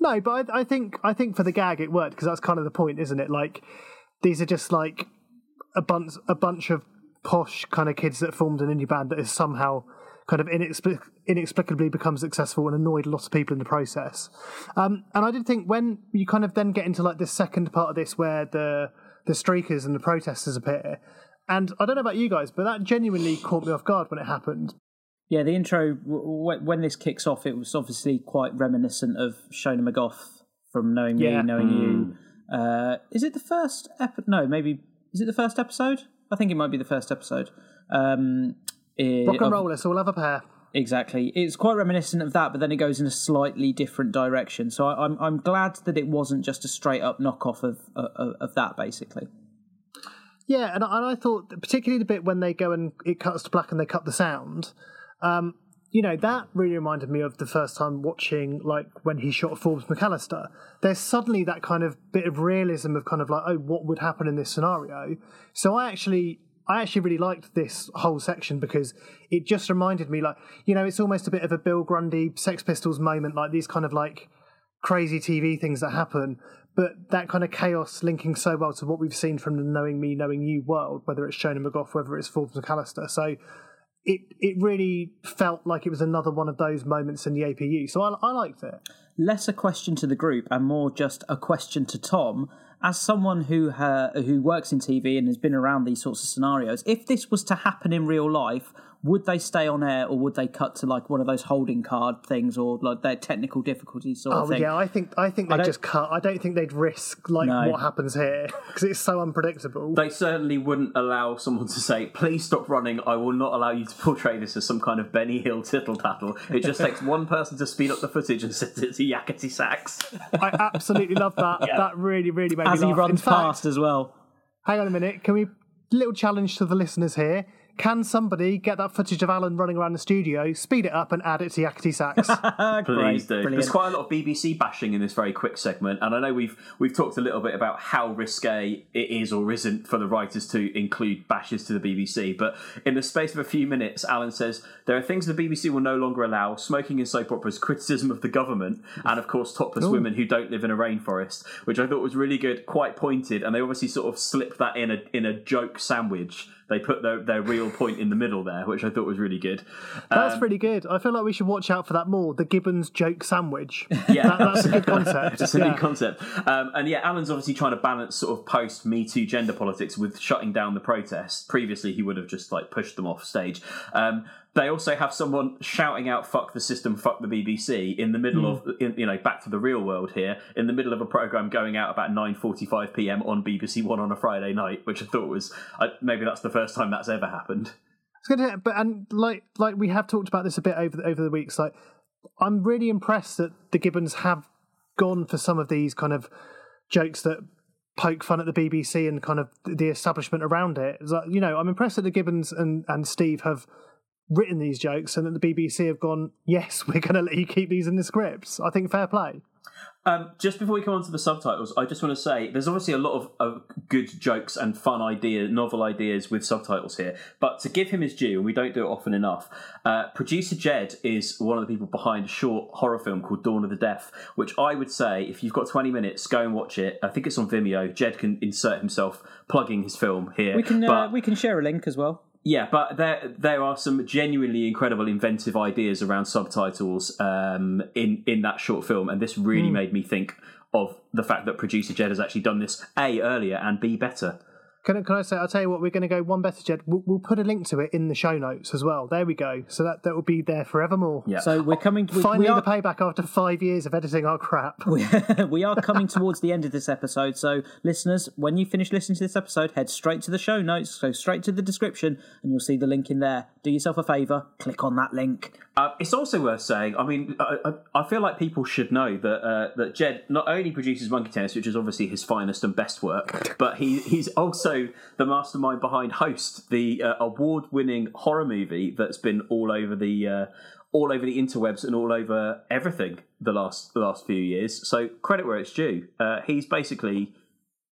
S8: No, but I, I think I think for the gag it worked because that's kind of the point, isn't it? Like these are just like a bunch a bunch of posh kind of kids that formed an indie band that is somehow kind of inexplic- inexplicably become successful and annoyed a lot of people in the process. Um, and I did think when you kind of then get into like the second part of this where the the streakers and the protesters appear, and I don't know about you guys, but that genuinely caught me off guard when it happened.
S10: Yeah, the intro w- when this kicks off, it was obviously quite reminiscent of Shona McGough from Knowing
S8: Yeah.
S10: Me, Knowing
S8: Mm.
S10: You. Uh, is it the first episode? No, maybe is it the first episode? I think it might be the first episode. Um, i-
S8: Rock and roll, let's all have a pair.
S10: Exactly, it's quite reminiscent of that, but then it goes in a slightly different direction. So I, I'm I'm glad that it wasn't just a straight up knockoff of of, of that, basically.
S8: Yeah, and I, and I thought, particularly the bit when they go and it cuts to black and they cut the sound, um, you know, that really reminded me of the first time watching, like, when he shot Forbes McAllister. There's suddenly that kind of bit of realism of kind of like, oh, what would happen in this scenario? So I actually. I actually really liked this whole section because it just reminded me, like, you know, it's almost a bit of a Bill Grundy Sex Pistols moment, like these kind of like crazy TV things that happen, but that kind of chaos linking so well to what we've seen from the Knowing Me, Knowing You world, whether it's Shona McGough, whether it's Forbes McAllister. So it it really felt like it was another one of those moments in the APU. So I, I liked it.
S10: less a question to the group and more just a question to Tom. As someone who ha- who works in TV and has been around these sorts of scenarios, if this was to happen in real life, would they stay on air or would they cut to like one of those holding card things or like their technical difficulties sort
S8: Oh
S10: of thing?
S8: yeah, I think I think they just cut. I don't think they'd risk like
S1: No.
S8: what happens here (laughs) because it's so unpredictable.
S1: They certainly wouldn't allow someone to say, "Please stop running. I will not allow you to portray this as some kind of Benny Hill tittle tattle." It just takes (laughs) one person to speed up the footage and set it to yakety sax.
S8: I absolutely love that.
S1: Yeah.
S8: That really really made
S10: As
S8: me
S10: he runs
S8: In fact,
S10: as well.
S8: Hang on a minute. Can we little challenge to the listeners here? Can somebody get that footage of Alan running around the studio, speed it up, and add it to Yakety Sax? (laughs)
S1: Please do. There's quite a lot of BBC bashing in this very quick segment, and I know we've we've talked a little bit about how risque it is or isn't for the writers to include bashes to the BBC. But in the space of a few minutes, Alan says there are things the BBC will no longer allow: smoking in soap operas, criticism of the government, and of course topless
S13: Ooh.
S1: women who don't live in a rainforest, which I thought was really good, quite pointed, and they obviously sort of slipped that in a in a joke sandwich. They put their, their real point in the middle there, which I thought was really good.
S8: That's
S1: Um,
S8: pretty good. I feel like we should watch out for that more. The Gibbons joke sandwich. (laughs)
S1: Yeah,
S8: That- that's a good concept. (laughs)
S1: it's a
S8: Yeah.
S1: new concept. Um, and yeah, Alan's obviously trying to balance sort of post Me Too gender politics with shutting down the protest. Previously, he would have just like pushed them off stage. Um, they also have someone shouting out "fuck the system, fuck the BBC" in the middle
S8: Hmm.
S1: of in, you know back to the real world here, in the middle of a program going out about nine forty-five p.m. on BBC One on a Friday night, which I thought was uh, maybe that's the first time that's ever happened.
S8: It's good, to- but and like like we have talked about this a bit over the, over the weeks. Like, I'm really impressed that the Gibbons have gone for some of these kind of jokes that poke fun at the BBC and kind of the establishment around it. Like, you know, I'm impressed that the Gibbons and and Steve have written these jokes and that the BBC have gone, yes, (laughs) we're going to let you keep these in the scripts. I think fair play.
S1: Um, just before we come on to the subtitles, I just want to say there's obviously a lot of, of good jokes and fun ideas, novel ideas with subtitles here. But to give him his due, and we don't do it often enough, uh, producer Jed is one of the people behind a short horror film called Dawn of the Deaf, which I would say if you've got 20 minutes, go and watch it. I think it's on Vimeo. Jed can insert himself plugging his film here.
S10: We can uh,
S1: But-
S10: we can share a link as well.
S1: Yeah, but there there are some genuinely incredible, inventive ideas around subtitles um, in in that short film, and this really
S8: Hmm.
S1: made me think of the fact that producer Jed has actually done this a earlier and b better.
S8: Can, I- can I say? I'll tell you what. We're going to go one better, Jed. We'll, we'll put a link to it in the show notes as well. There we go. So that that will be there forevermore.
S1: Yeah.
S10: So we're coming. We,
S8: Finally,
S10: we are,
S8: the payback after five years of editing our crap. (laughs) (laughs)
S10: we are coming towards the end of this episode. So, listeners, when you finish listening to this episode, head straight to the show notes, go straight to the description, and you'll see the link in there. Do yourself a favour, click on that link.
S1: Uh, it's also worth saying. I mean, I, I, I feel like people should know that uh, that Jed not only produces Monkey Tennis, which is obviously his finest and best work, (laughs) but he he's also the mastermind behind Host, the uh, award-winning horror movie that's been all over the uh, all over the interwebs and all over everything the last the last few years. So credit where it's due. Uh, he's basically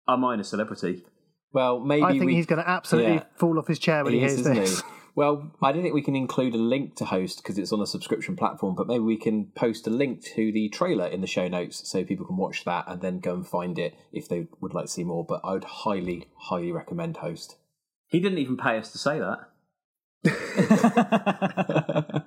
S1: a minor celebrity.
S11: Well, maybe
S8: I think
S11: we-
S8: he's going to absolutely
S11: Yeah.
S8: fall off his chair when he,
S11: He is,
S8: hears
S11: isn't
S8: this.
S11: he? (laughs) Well, I don't think we can include a link to host because it's on a subscription platform, but maybe we can post a link to the trailer in the show notes so people can watch that and then go and find it if they would like to see more. But I would highly, highly recommend host.
S1: He didn't even pay us to say that. (laughs)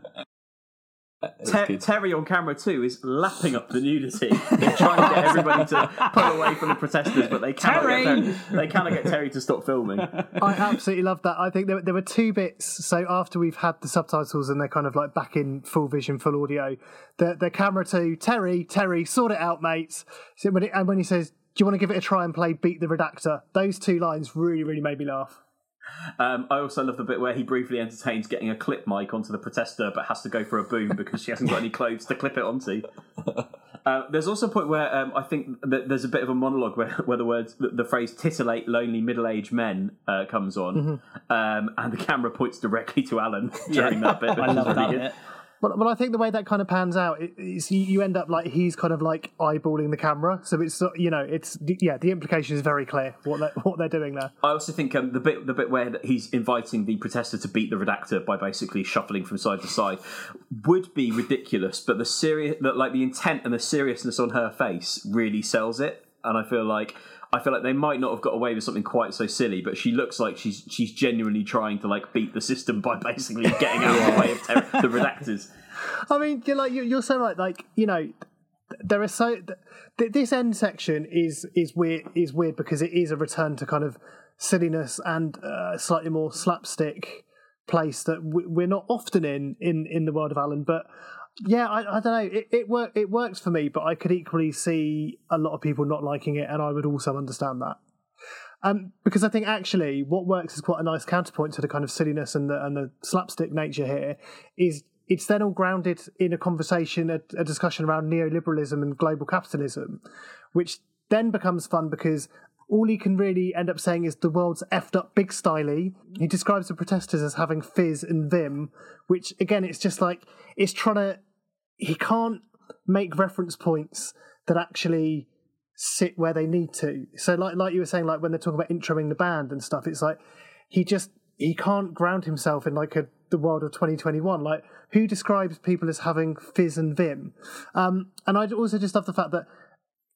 S1: Ter- Terry on camera too is lapping up the nudity, (laughs) They're trying to get everybody to pull away from the protesters, but they cannot
S10: Terry!
S1: get Terry, they cannot get Terry to stop filming.
S8: I absolutely love that. I think there, there were two bits. So after we've had the subtitles and they're kind of like back in full vision, full audio, the the camera to Terry, Terry, sort it out, mates. So when it, and when he says, "Do you want to give it a try and play Beat the Redactor?" Those two lines really, really made me laugh.
S1: Um, I also love the bit where he briefly entertains getting a clip mic onto the protester, but has to go for a boom because she hasn't got any clothes to clip it onto. (laughs) Uh, there's also a point where um, I think that there's a bit of a monologue where, where the words, the, the phrase "titillate lonely middle-aged men" uh, comes on, um, and the camera points directly to Alan (laughs) during that bit.
S10: I love
S1: really
S10: that
S1: good.
S10: bit.
S8: But, but I think the way that kind of pans out is you, end up like he's kind of like eyeballing the camera. So it's you know it's yeah the implication is very clear what they're, what they're doing there.
S1: I also think um, the bit the bit where he's inviting the protester to beat the redactor by basically shuffling from side to side would be ridiculous, but the serious, the, like the intent and the seriousness on her face really sells it, and I feel like. I feel like they might not have got away with something quite so silly, but she looks like she's she's genuinely trying to like beat the system by basically getting out of the way of ter- the redactors.
S8: I mean, you're like you're, so right. Like you know, there are so th- this end section is is weird is weird because it is a return to kind of silliness and uh, slightly more slapstick place that we're not often in in in the world of Alan. But yeah, I, I don't know. It it work it works for me, but I could equally see a lot of people not liking it, and I would also understand that. Um, because I think actually what works is quite a nice counterpoint to the kind of silliness and the and the slapstick nature here is it's then all grounded in a conversation, a, a discussion around neoliberalism and global capitalism, which then becomes fun because all he can really end up saying is the world's effed up big styly. He describes the protesters as having fizz and vim, which again, it's just like it's trying to. He can't make reference points that actually sit where they need to. So, like like you were saying, like when they're talking about introing the band and stuff, it's like he just he can't ground himself in like a the world of 2021. Like who describes people as having fizz and vim? Um, and I also just love the fact that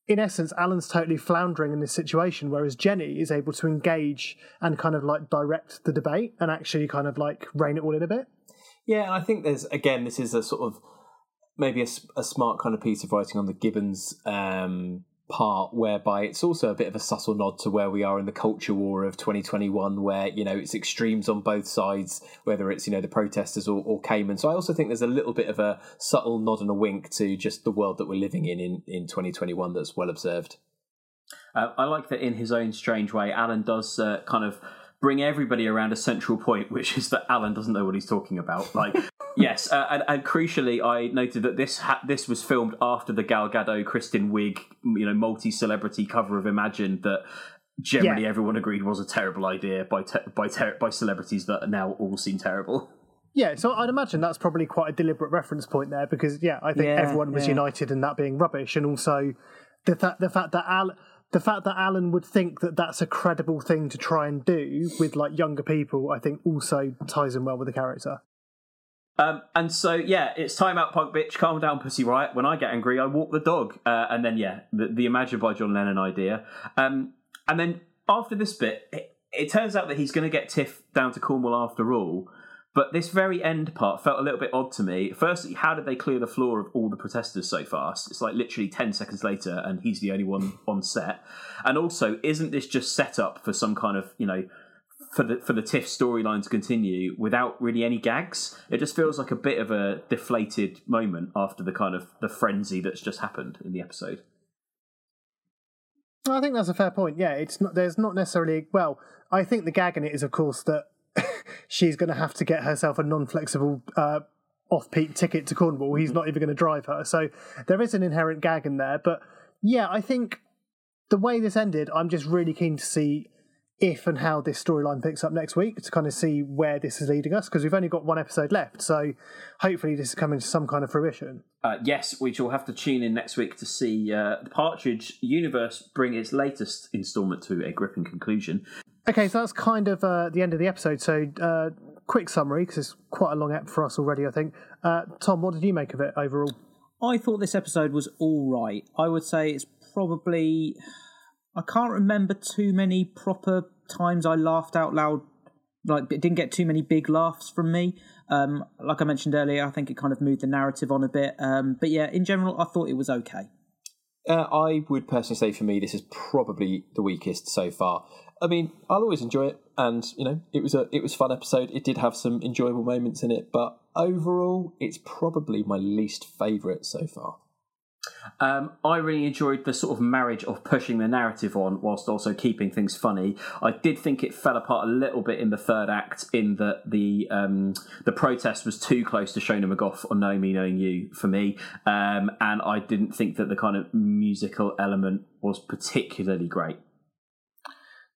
S8: in essence, Alan's totally floundering in this situation, whereas Jenny is able to engage and kind of like direct the debate and actually kind of like rein it all in a bit.
S9: Yeah, and I think there's again, this is a sort of maybe a smart kind of piece of writing on the Gibbons um, part, whereby it's also a bit of a subtle nod to where we are in the culture war of 2021, where you know it's extremes on both sides, whether it's you know the protesters or, or Cayman. So I also think there's a little bit of a subtle nod and a wink to just the world that we're living in in, in 2021 that's well observed.
S1: Uh, I like that in his own strange way, Alan does uh, kind of bring everybody around a central point, which is that Alan doesn't know what he's talking about. Like, (laughs) yes, uh, and, and crucially, I noted that this ha- this was filmed after the Gal Gadot, Kristen Wiig, you know, multi celebrity cover of Imagine that. Generally,
S8: Yeah.
S1: everyone agreed was a terrible idea by te- by ter- by celebrities that now all seem terrible.
S8: Yeah, so I'd imagine that's probably quite a deliberate reference point there because yeah, I think
S10: Yeah,
S8: everyone was
S10: yeah.
S8: united in that being rubbish, and also the fact the fact that Al the fact that Alan would think that that's a credible thing to try and do with like younger people, I think also ties in well with the character.
S1: Um, and so, yeah, it's time out, punk bitch. Calm down, pussy riot. When I get angry, I walk the dog. Uh, and then, yeah, the, the Imagine by John Lennon idea. Um, and then after this bit, it, it turns out that he's going to get Tiff down to Cornwall after all. But this very end part felt a little bit odd to me. Firstly, how did they clear the floor of all the protesters so fast? It's like literally 10 seconds later, and he's the only one on set. And also, isn't this just set up for some kind of, you know, for the for the Tiff storyline to continue without really any gags. It just feels like a bit of a deflated moment after the kind of the frenzy that's just happened in the episode.
S8: I think that's a fair point. Yeah, it's not. There's not necessarily. Well, I think the gag in it is, of course, that she's going to have to get herself a non-flexible uh, off-peak ticket to Cornwall. He's not even going to drive her, so there is an inherent gag in there. But yeah, I think the way this ended, I'm just really keen to see if and how this storyline picks up next week to kind of see where this is leading us because we've only got one episode left. So hopefully this is coming to some kind of fruition.
S1: Uh, yes, we you'll have to tune in next week to see uh, the Partridge universe bring its latest instalment to a gripping conclusion.
S8: Okay, so that's kind of uh, the end of the episode. So, uh, quick summary because it's quite a long ep for us already. I think. Uh, Tom, what did you make of it overall?
S10: I thought this episode was all right. I would say it's probably. I can't remember too many proper times I laughed out loud like it didn't get too many big laughs from me. Um, like I mentioned earlier, I think it kind of moved the narrative on a bit. Um, but yeah, in general, I thought it was okay.
S9: Uh, I would personally say for me, this is probably the weakest so far. I mean, I'll always enjoy it, and you know, it was a it was fun episode. It did have some enjoyable moments in it, but overall, it's probably my least favourite so far.
S1: Um, I really enjoyed the sort of marriage of pushing the narrative on whilst also keeping things funny. I did think it fell apart a little bit in the third act, in that the um, the protest was too close to Shona McGough on Knowing Me, Knowing You for me, um, and I didn't think that the kind of musical element was particularly great.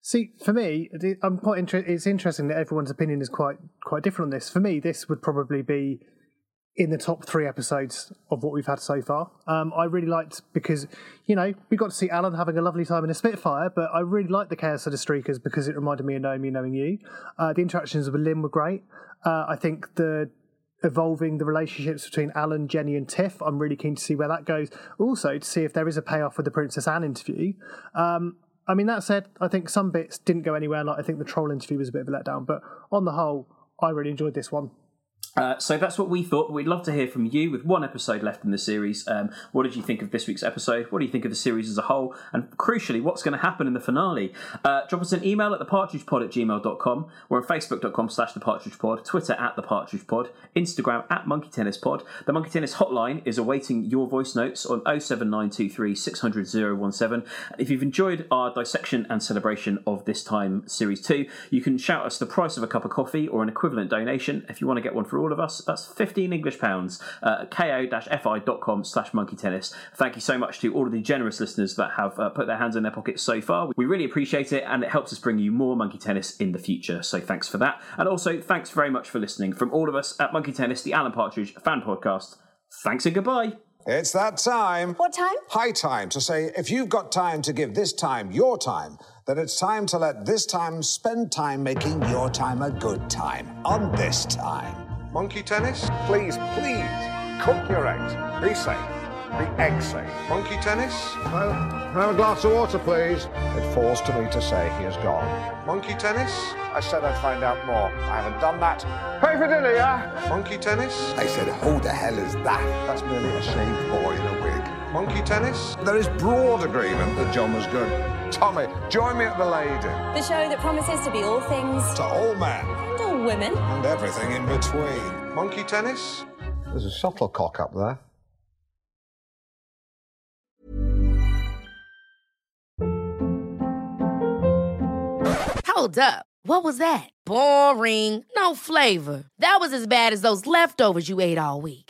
S8: See, for me, I'm quite interested. It's interesting that everyone's opinion is quite quite different on this. For me, this would probably be in the top three episodes of what we've had so far. Um, I really liked because you know we got to see Alan having a lovely time in a Spitfire, but I really liked the Chaos of the Streakers because it reminded me of knowing me, knowing you. Uh, the interactions with Lynn were great. Uh, I think the evolving the relationships between Alan, Jenny, and Tiff. I'm really keen to see where that goes. Also, to see if there is a payoff with the Princess Anne interview. Um, I mean, that said, I think some bits didn't go anywhere. Like I think the troll interview was a bit of a letdown, but on the whole, I really enjoyed this one.
S1: Uh, so that's what we thought. We'd love to hear from you with one episode left in the series. Um, what did you think of this week's episode? What do you think of the series as a whole? And crucially, what's going to happen in the finale? Uh, drop us an email at thepartridgepod at gmail.com. We're on facebook.com slash thepartridgepod, Twitter at thepartridgepod, Instagram at monkeytennispod. The Monkey Tennis hotline is awaiting your voice notes on 07923 600 017. If you've enjoyed our dissection and celebration of this time series 2, you can shout us the price of a cup of coffee or an equivalent donation. If you want to get one for all of us. That's 15 English pounds. Uh, ko-fi.com slash monkey tennis. Thank you so much to all of the generous listeners that have uh, put their hands in their pockets so far. We really appreciate it and it helps us bring you more monkey tennis in the future. So thanks for that. And also thanks very much for listening from all of us at Monkey Tennis, the Alan Partridge fan podcast. Thanks and goodbye.
S4: It's that time.
S5: What time?
S4: High time to say if you've got time to give this time your time, then it's time to let this time spend time making your time a good time on this time.
S6: Monkey tennis?
S7: Please, please, cook your eggs. Be safe. Be egg safe.
S6: Monkey tennis?
S4: Well, have a glass of water, please. It falls to me to say he is gone.
S6: Monkey tennis?
S7: I said I'd find out more. I haven't done that. Pay for dinner, yeah?
S6: Monkey tennis?
S7: I said, who the hell is that? That's merely a shaved boy in a wig.
S6: Monkey tennis?
S4: There is broad agreement that John was good. Tommy, join me at the Lady.
S5: The show that promises to be all things
S4: To all men
S5: and all women.
S4: and everything in between.
S6: Monkey tennis?
S4: There's a shuttlecock up there.
S2: Hold up. What was that? Boring. No flavor. That was as bad as those leftovers you ate all week.